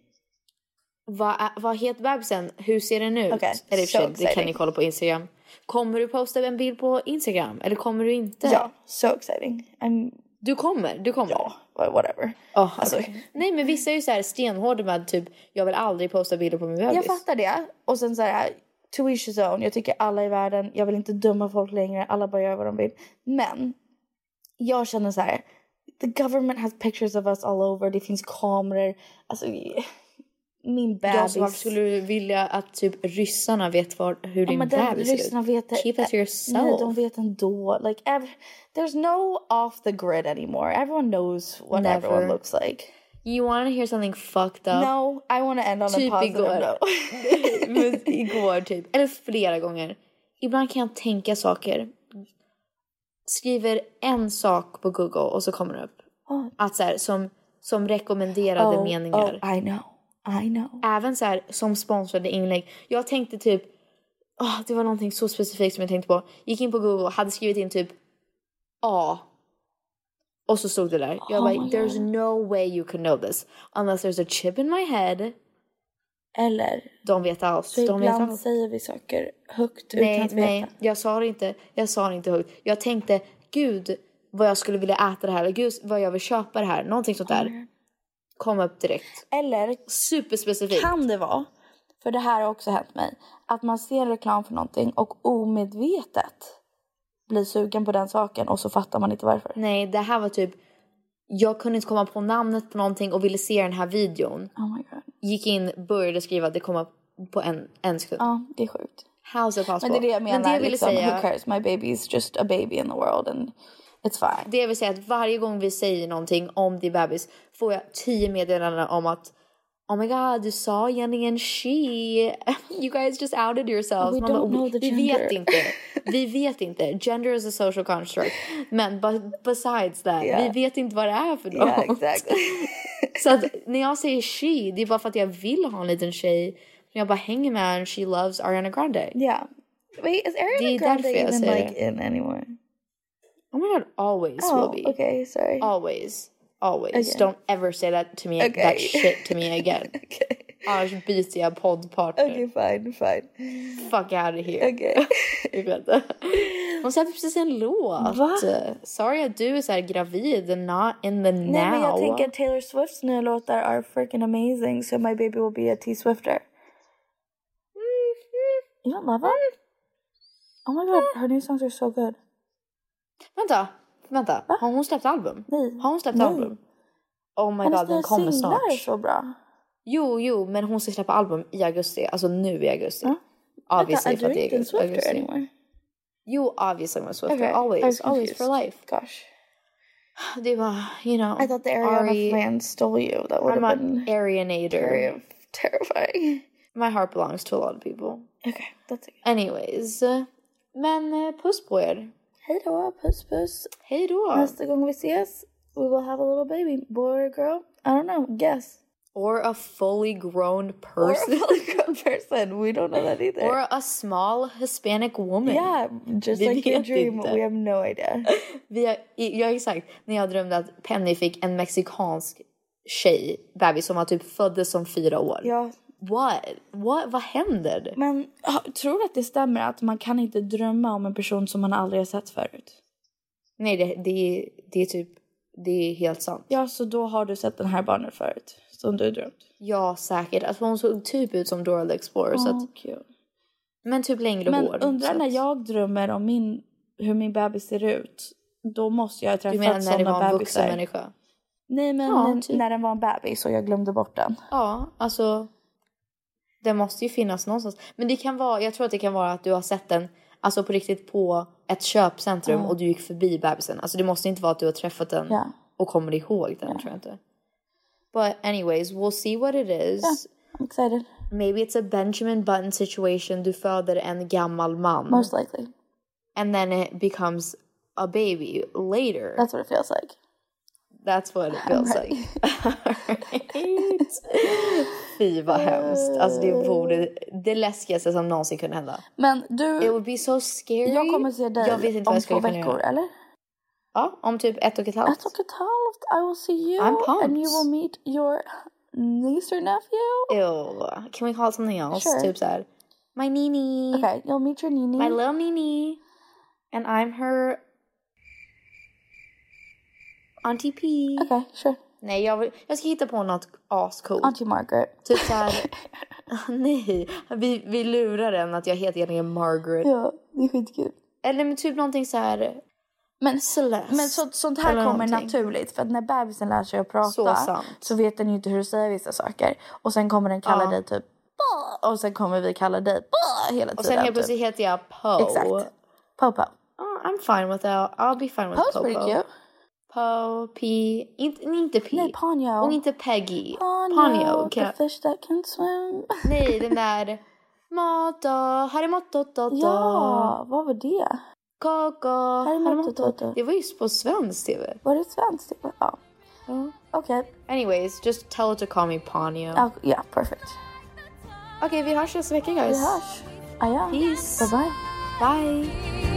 Vad, vad heter bebisen? Hur ser den ut? Okej, Eller so sig, det kan ni kolla på Instagram. Kommer du posta en bild på Instagram? Eller kommer du inte? Ja, so exciting. I'm... Du kommer? Du kommer? Ja, whatever. Oh, Alltså- Nej men vissa är ju så här stenhårda med typ jag vill aldrig posta bilder på min bebis. Jag fattar det. Och sen så här, to each his own. Jag tycker alla i världen, jag vill inte döma folk längre. Alla bara gör vad de vill. Men jag känner så här, the government has pictures of us all over. Det finns kameror. Alltså, min bebis. Jag varför skulle du vilja att typ ryssarna vet var, hur Ja, din men den, bebis ser ryssarna vet det. Keep that to yourself. Nej, de vet ändå. Like, ev- there's no off the grid anymore. Everyone knows what Never. everyone looks like. You wanna hear something fucked up? No, I want to end on Typ a positive igår. note. *laughs* Men *laughs* igår typ. Eller flera gånger. Ibland kan jag tänka saker. Skriver en sak på Google och så kommer det upp. Oh. Att så här, som, som rekommenderade Oh, meningar. Oh, I know. I know. Även så här som sponsrade inlägg. Jag tänkte typ, åh, det var någonting så specifikt som jag tänkte på. Gick in på Google, hade skrivit in typ A. Och så stod det där. Jag Oh bara, there's no way you can know this. Unless there's a chip in my head. Eller, De vet allt. De vet ibland allt. säger vi saker högt Nej, utan att nej, veta. jag sa det inte. Jag sa det inte högt. Jag tänkte, gud vad jag skulle vilja äta det här. Eller gud vad jag vill köpa det här. Någonting sånt där. Kom upp direkt. Eller Superspecifikt. kan det vara, för det här har också hänt mig, att man ser reklam för någonting och omedvetet blir sugen på den saken och så fattar man inte varför. Nej, det här var typ... Jag kunde inte komma på namnet på någonting och ville se den här videon. Oh my god. Gick in, började skriva, det kom upp på en, en sekund. Ja, det är sjukt. How's it possible? Men det är det jag menar, Men det jag liksom, säga, who cares? My baby is just a baby in the world and. Det vill säga att varje gång vi säger någonting om din bebis får jag tio meddelanden om att Oh my god, du sa egentligen she. *laughs* You guys just outed yourselves. We Man bara, don't know the vi gender." vet inte. *laughs* Vi vet inte. Gender is a social construct. Men besides that, Yeah. vi vet inte vad det är för något. Yeah, exactly. *laughs* Så att när jag säger she, det är bara för att jag vill ha en liten tjej. Jag bara hänger med and she loves Ariana Grande. Yeah. Wait, is Ariana Grande even like in anymore? Oh my god, always Oh, will be. okay, sorry. Always. Always. Okay. Don't ever say that to me, Okay. that shit to me again. *laughs* okay. Annars byter jag poddpartner. Okay, fine, fine. Fuck out of here. Okay. *laughs* jag vet. *laughs* Hon släppte precis en låt. Va? Sorry att du är så gravid and not in the now. Nej men jag tänker Taylor Swifts nya låtar are freaking amazing so my baby will be a T-Swifter. Mm-hmm. You don't love her? Oh my god, her new songs are so good. Vänta, vänta. Har hon släppt album? Nej. Har hon släppt Nej. album? Oh my Hennes god, den kommer snart. är så bra. Jo, jo, men hon ska släppa album i augusti. Alltså nu i augusti. Ja. Obviously Vänta, är du inte en Swifter augusti. anymore? Jo, obviously I'm a Swifter. Okay, Always, always for life. Gosh. Det var, you know. I thought the Ariana Ari- fans stole you. That would I'm have been Arianator. terrifying. My heart belongs to a lot of people. Okay, that's okay. Anyways. Men eh, puss på er. Hej då, puss puss. Hej då. Nästa gång vi ses, we will have a little baby. Boy or girl? I don't know, guess. Or a fully grown person. Or a fully grown *laughs* person. We don't know that either. Or a small Hispanic woman. yeah, just Vi like your dream. inte. We have no idea. *laughs* Vi har, ja exakt, när jag drömde att Penny fick en mexikansk tjej, bebis som var typ föddes som fyra år. ja, What? What? Vad händer? men tror du att det stämmer att man kan inte drömma om en person som man aldrig har sett förut? Nej, det, det, det är typ, det är helt sant. Ja, så då har du sett den här barnet förut. Som du drömt. Ja, säkert. Alltså hon såg typ ut som Dora the Explorer. så Åh, att, kul. men typ längre Men hår. undrar så när att- jag drömmer om min, hur min bebis ser ut. Då måste jag ha Du träffat menar när det var sådana en vuxen bebisar. människa? Nej men Ja, när, typ. när den var en bebis och jag glömde bort den. Ja, alltså. Det måste ju finnas någonstans. Men det kan vara, jag tror att det kan vara att du har sett den alltså på riktigt på ett köpcentrum Ja. och du gick förbi bebisen. Alltså det måste inte vara att du har träffat den Ja. och kommer ihåg den tror jag inte. But anyways, we'll see what it is. I'm excited. Maybe it's a Benjamin Button situation. Du föder en gammal man. Most likely. And then it becomes a baby later. That's what it feels like. That's what it feels like. Fy vad hemskt. Alltså det vore det läskigaste som någonsin kunde hända. Men du, It would be so scary. jag kommer se dig Jag vet inte om vad jag två veckor, göra. eller? Ja, om typ ett och ett halvt. Ett och ett halvt. I will see you I'm pumped. and you will meet your niece or nephew. Ew. Can we call it something else? Sure. Typ såhär. My Nini. Okay, you'll meet your Nini. My little Nini. And I'm her Auntie P. Okay, sure. Nej, jag, vill, jag ska hitta på något ascoolt. Auntie Margaret. Typ såhär. *laughs* *laughs* nej, vi, vi lurar den att jag heter egentligen Margaret. Ja, det är skitkul. Eller men typ någonting så här. Men, Celeste. men så, sånt här Eller kommer någonting. naturligt. För att när bebisen lär sig att prata Så så vet den ju inte hur att säga vissa saker. Och sen kommer den kalla Ja. dig typ "Bah", och sen kommer vi kalla dig "Bah" hela tiden. Och sen helt typ. plötsligt heter jag Poe. Exakt. Popo. Oh, I'm fine with that. I'll be fine with Popo. pretty cute. Poe, P. Inte, inte P. Nej, Ponyo. Och inte Peggy. Ponyo, Ponyo. the fish that can swim. Nej, den där. Moto, harimoto, toto. ja, vad var det? Toto. harimoto. Det var ju på svensk tv. Var det svenskt? Ja. Ja. Okej. Anyways, just tell her to call me Ponyo. Ja, ja, perfect. Okej, vi hörs nästa vecka guys. Vi hörs. Ah, ja. Peace. Bye bye. Bye.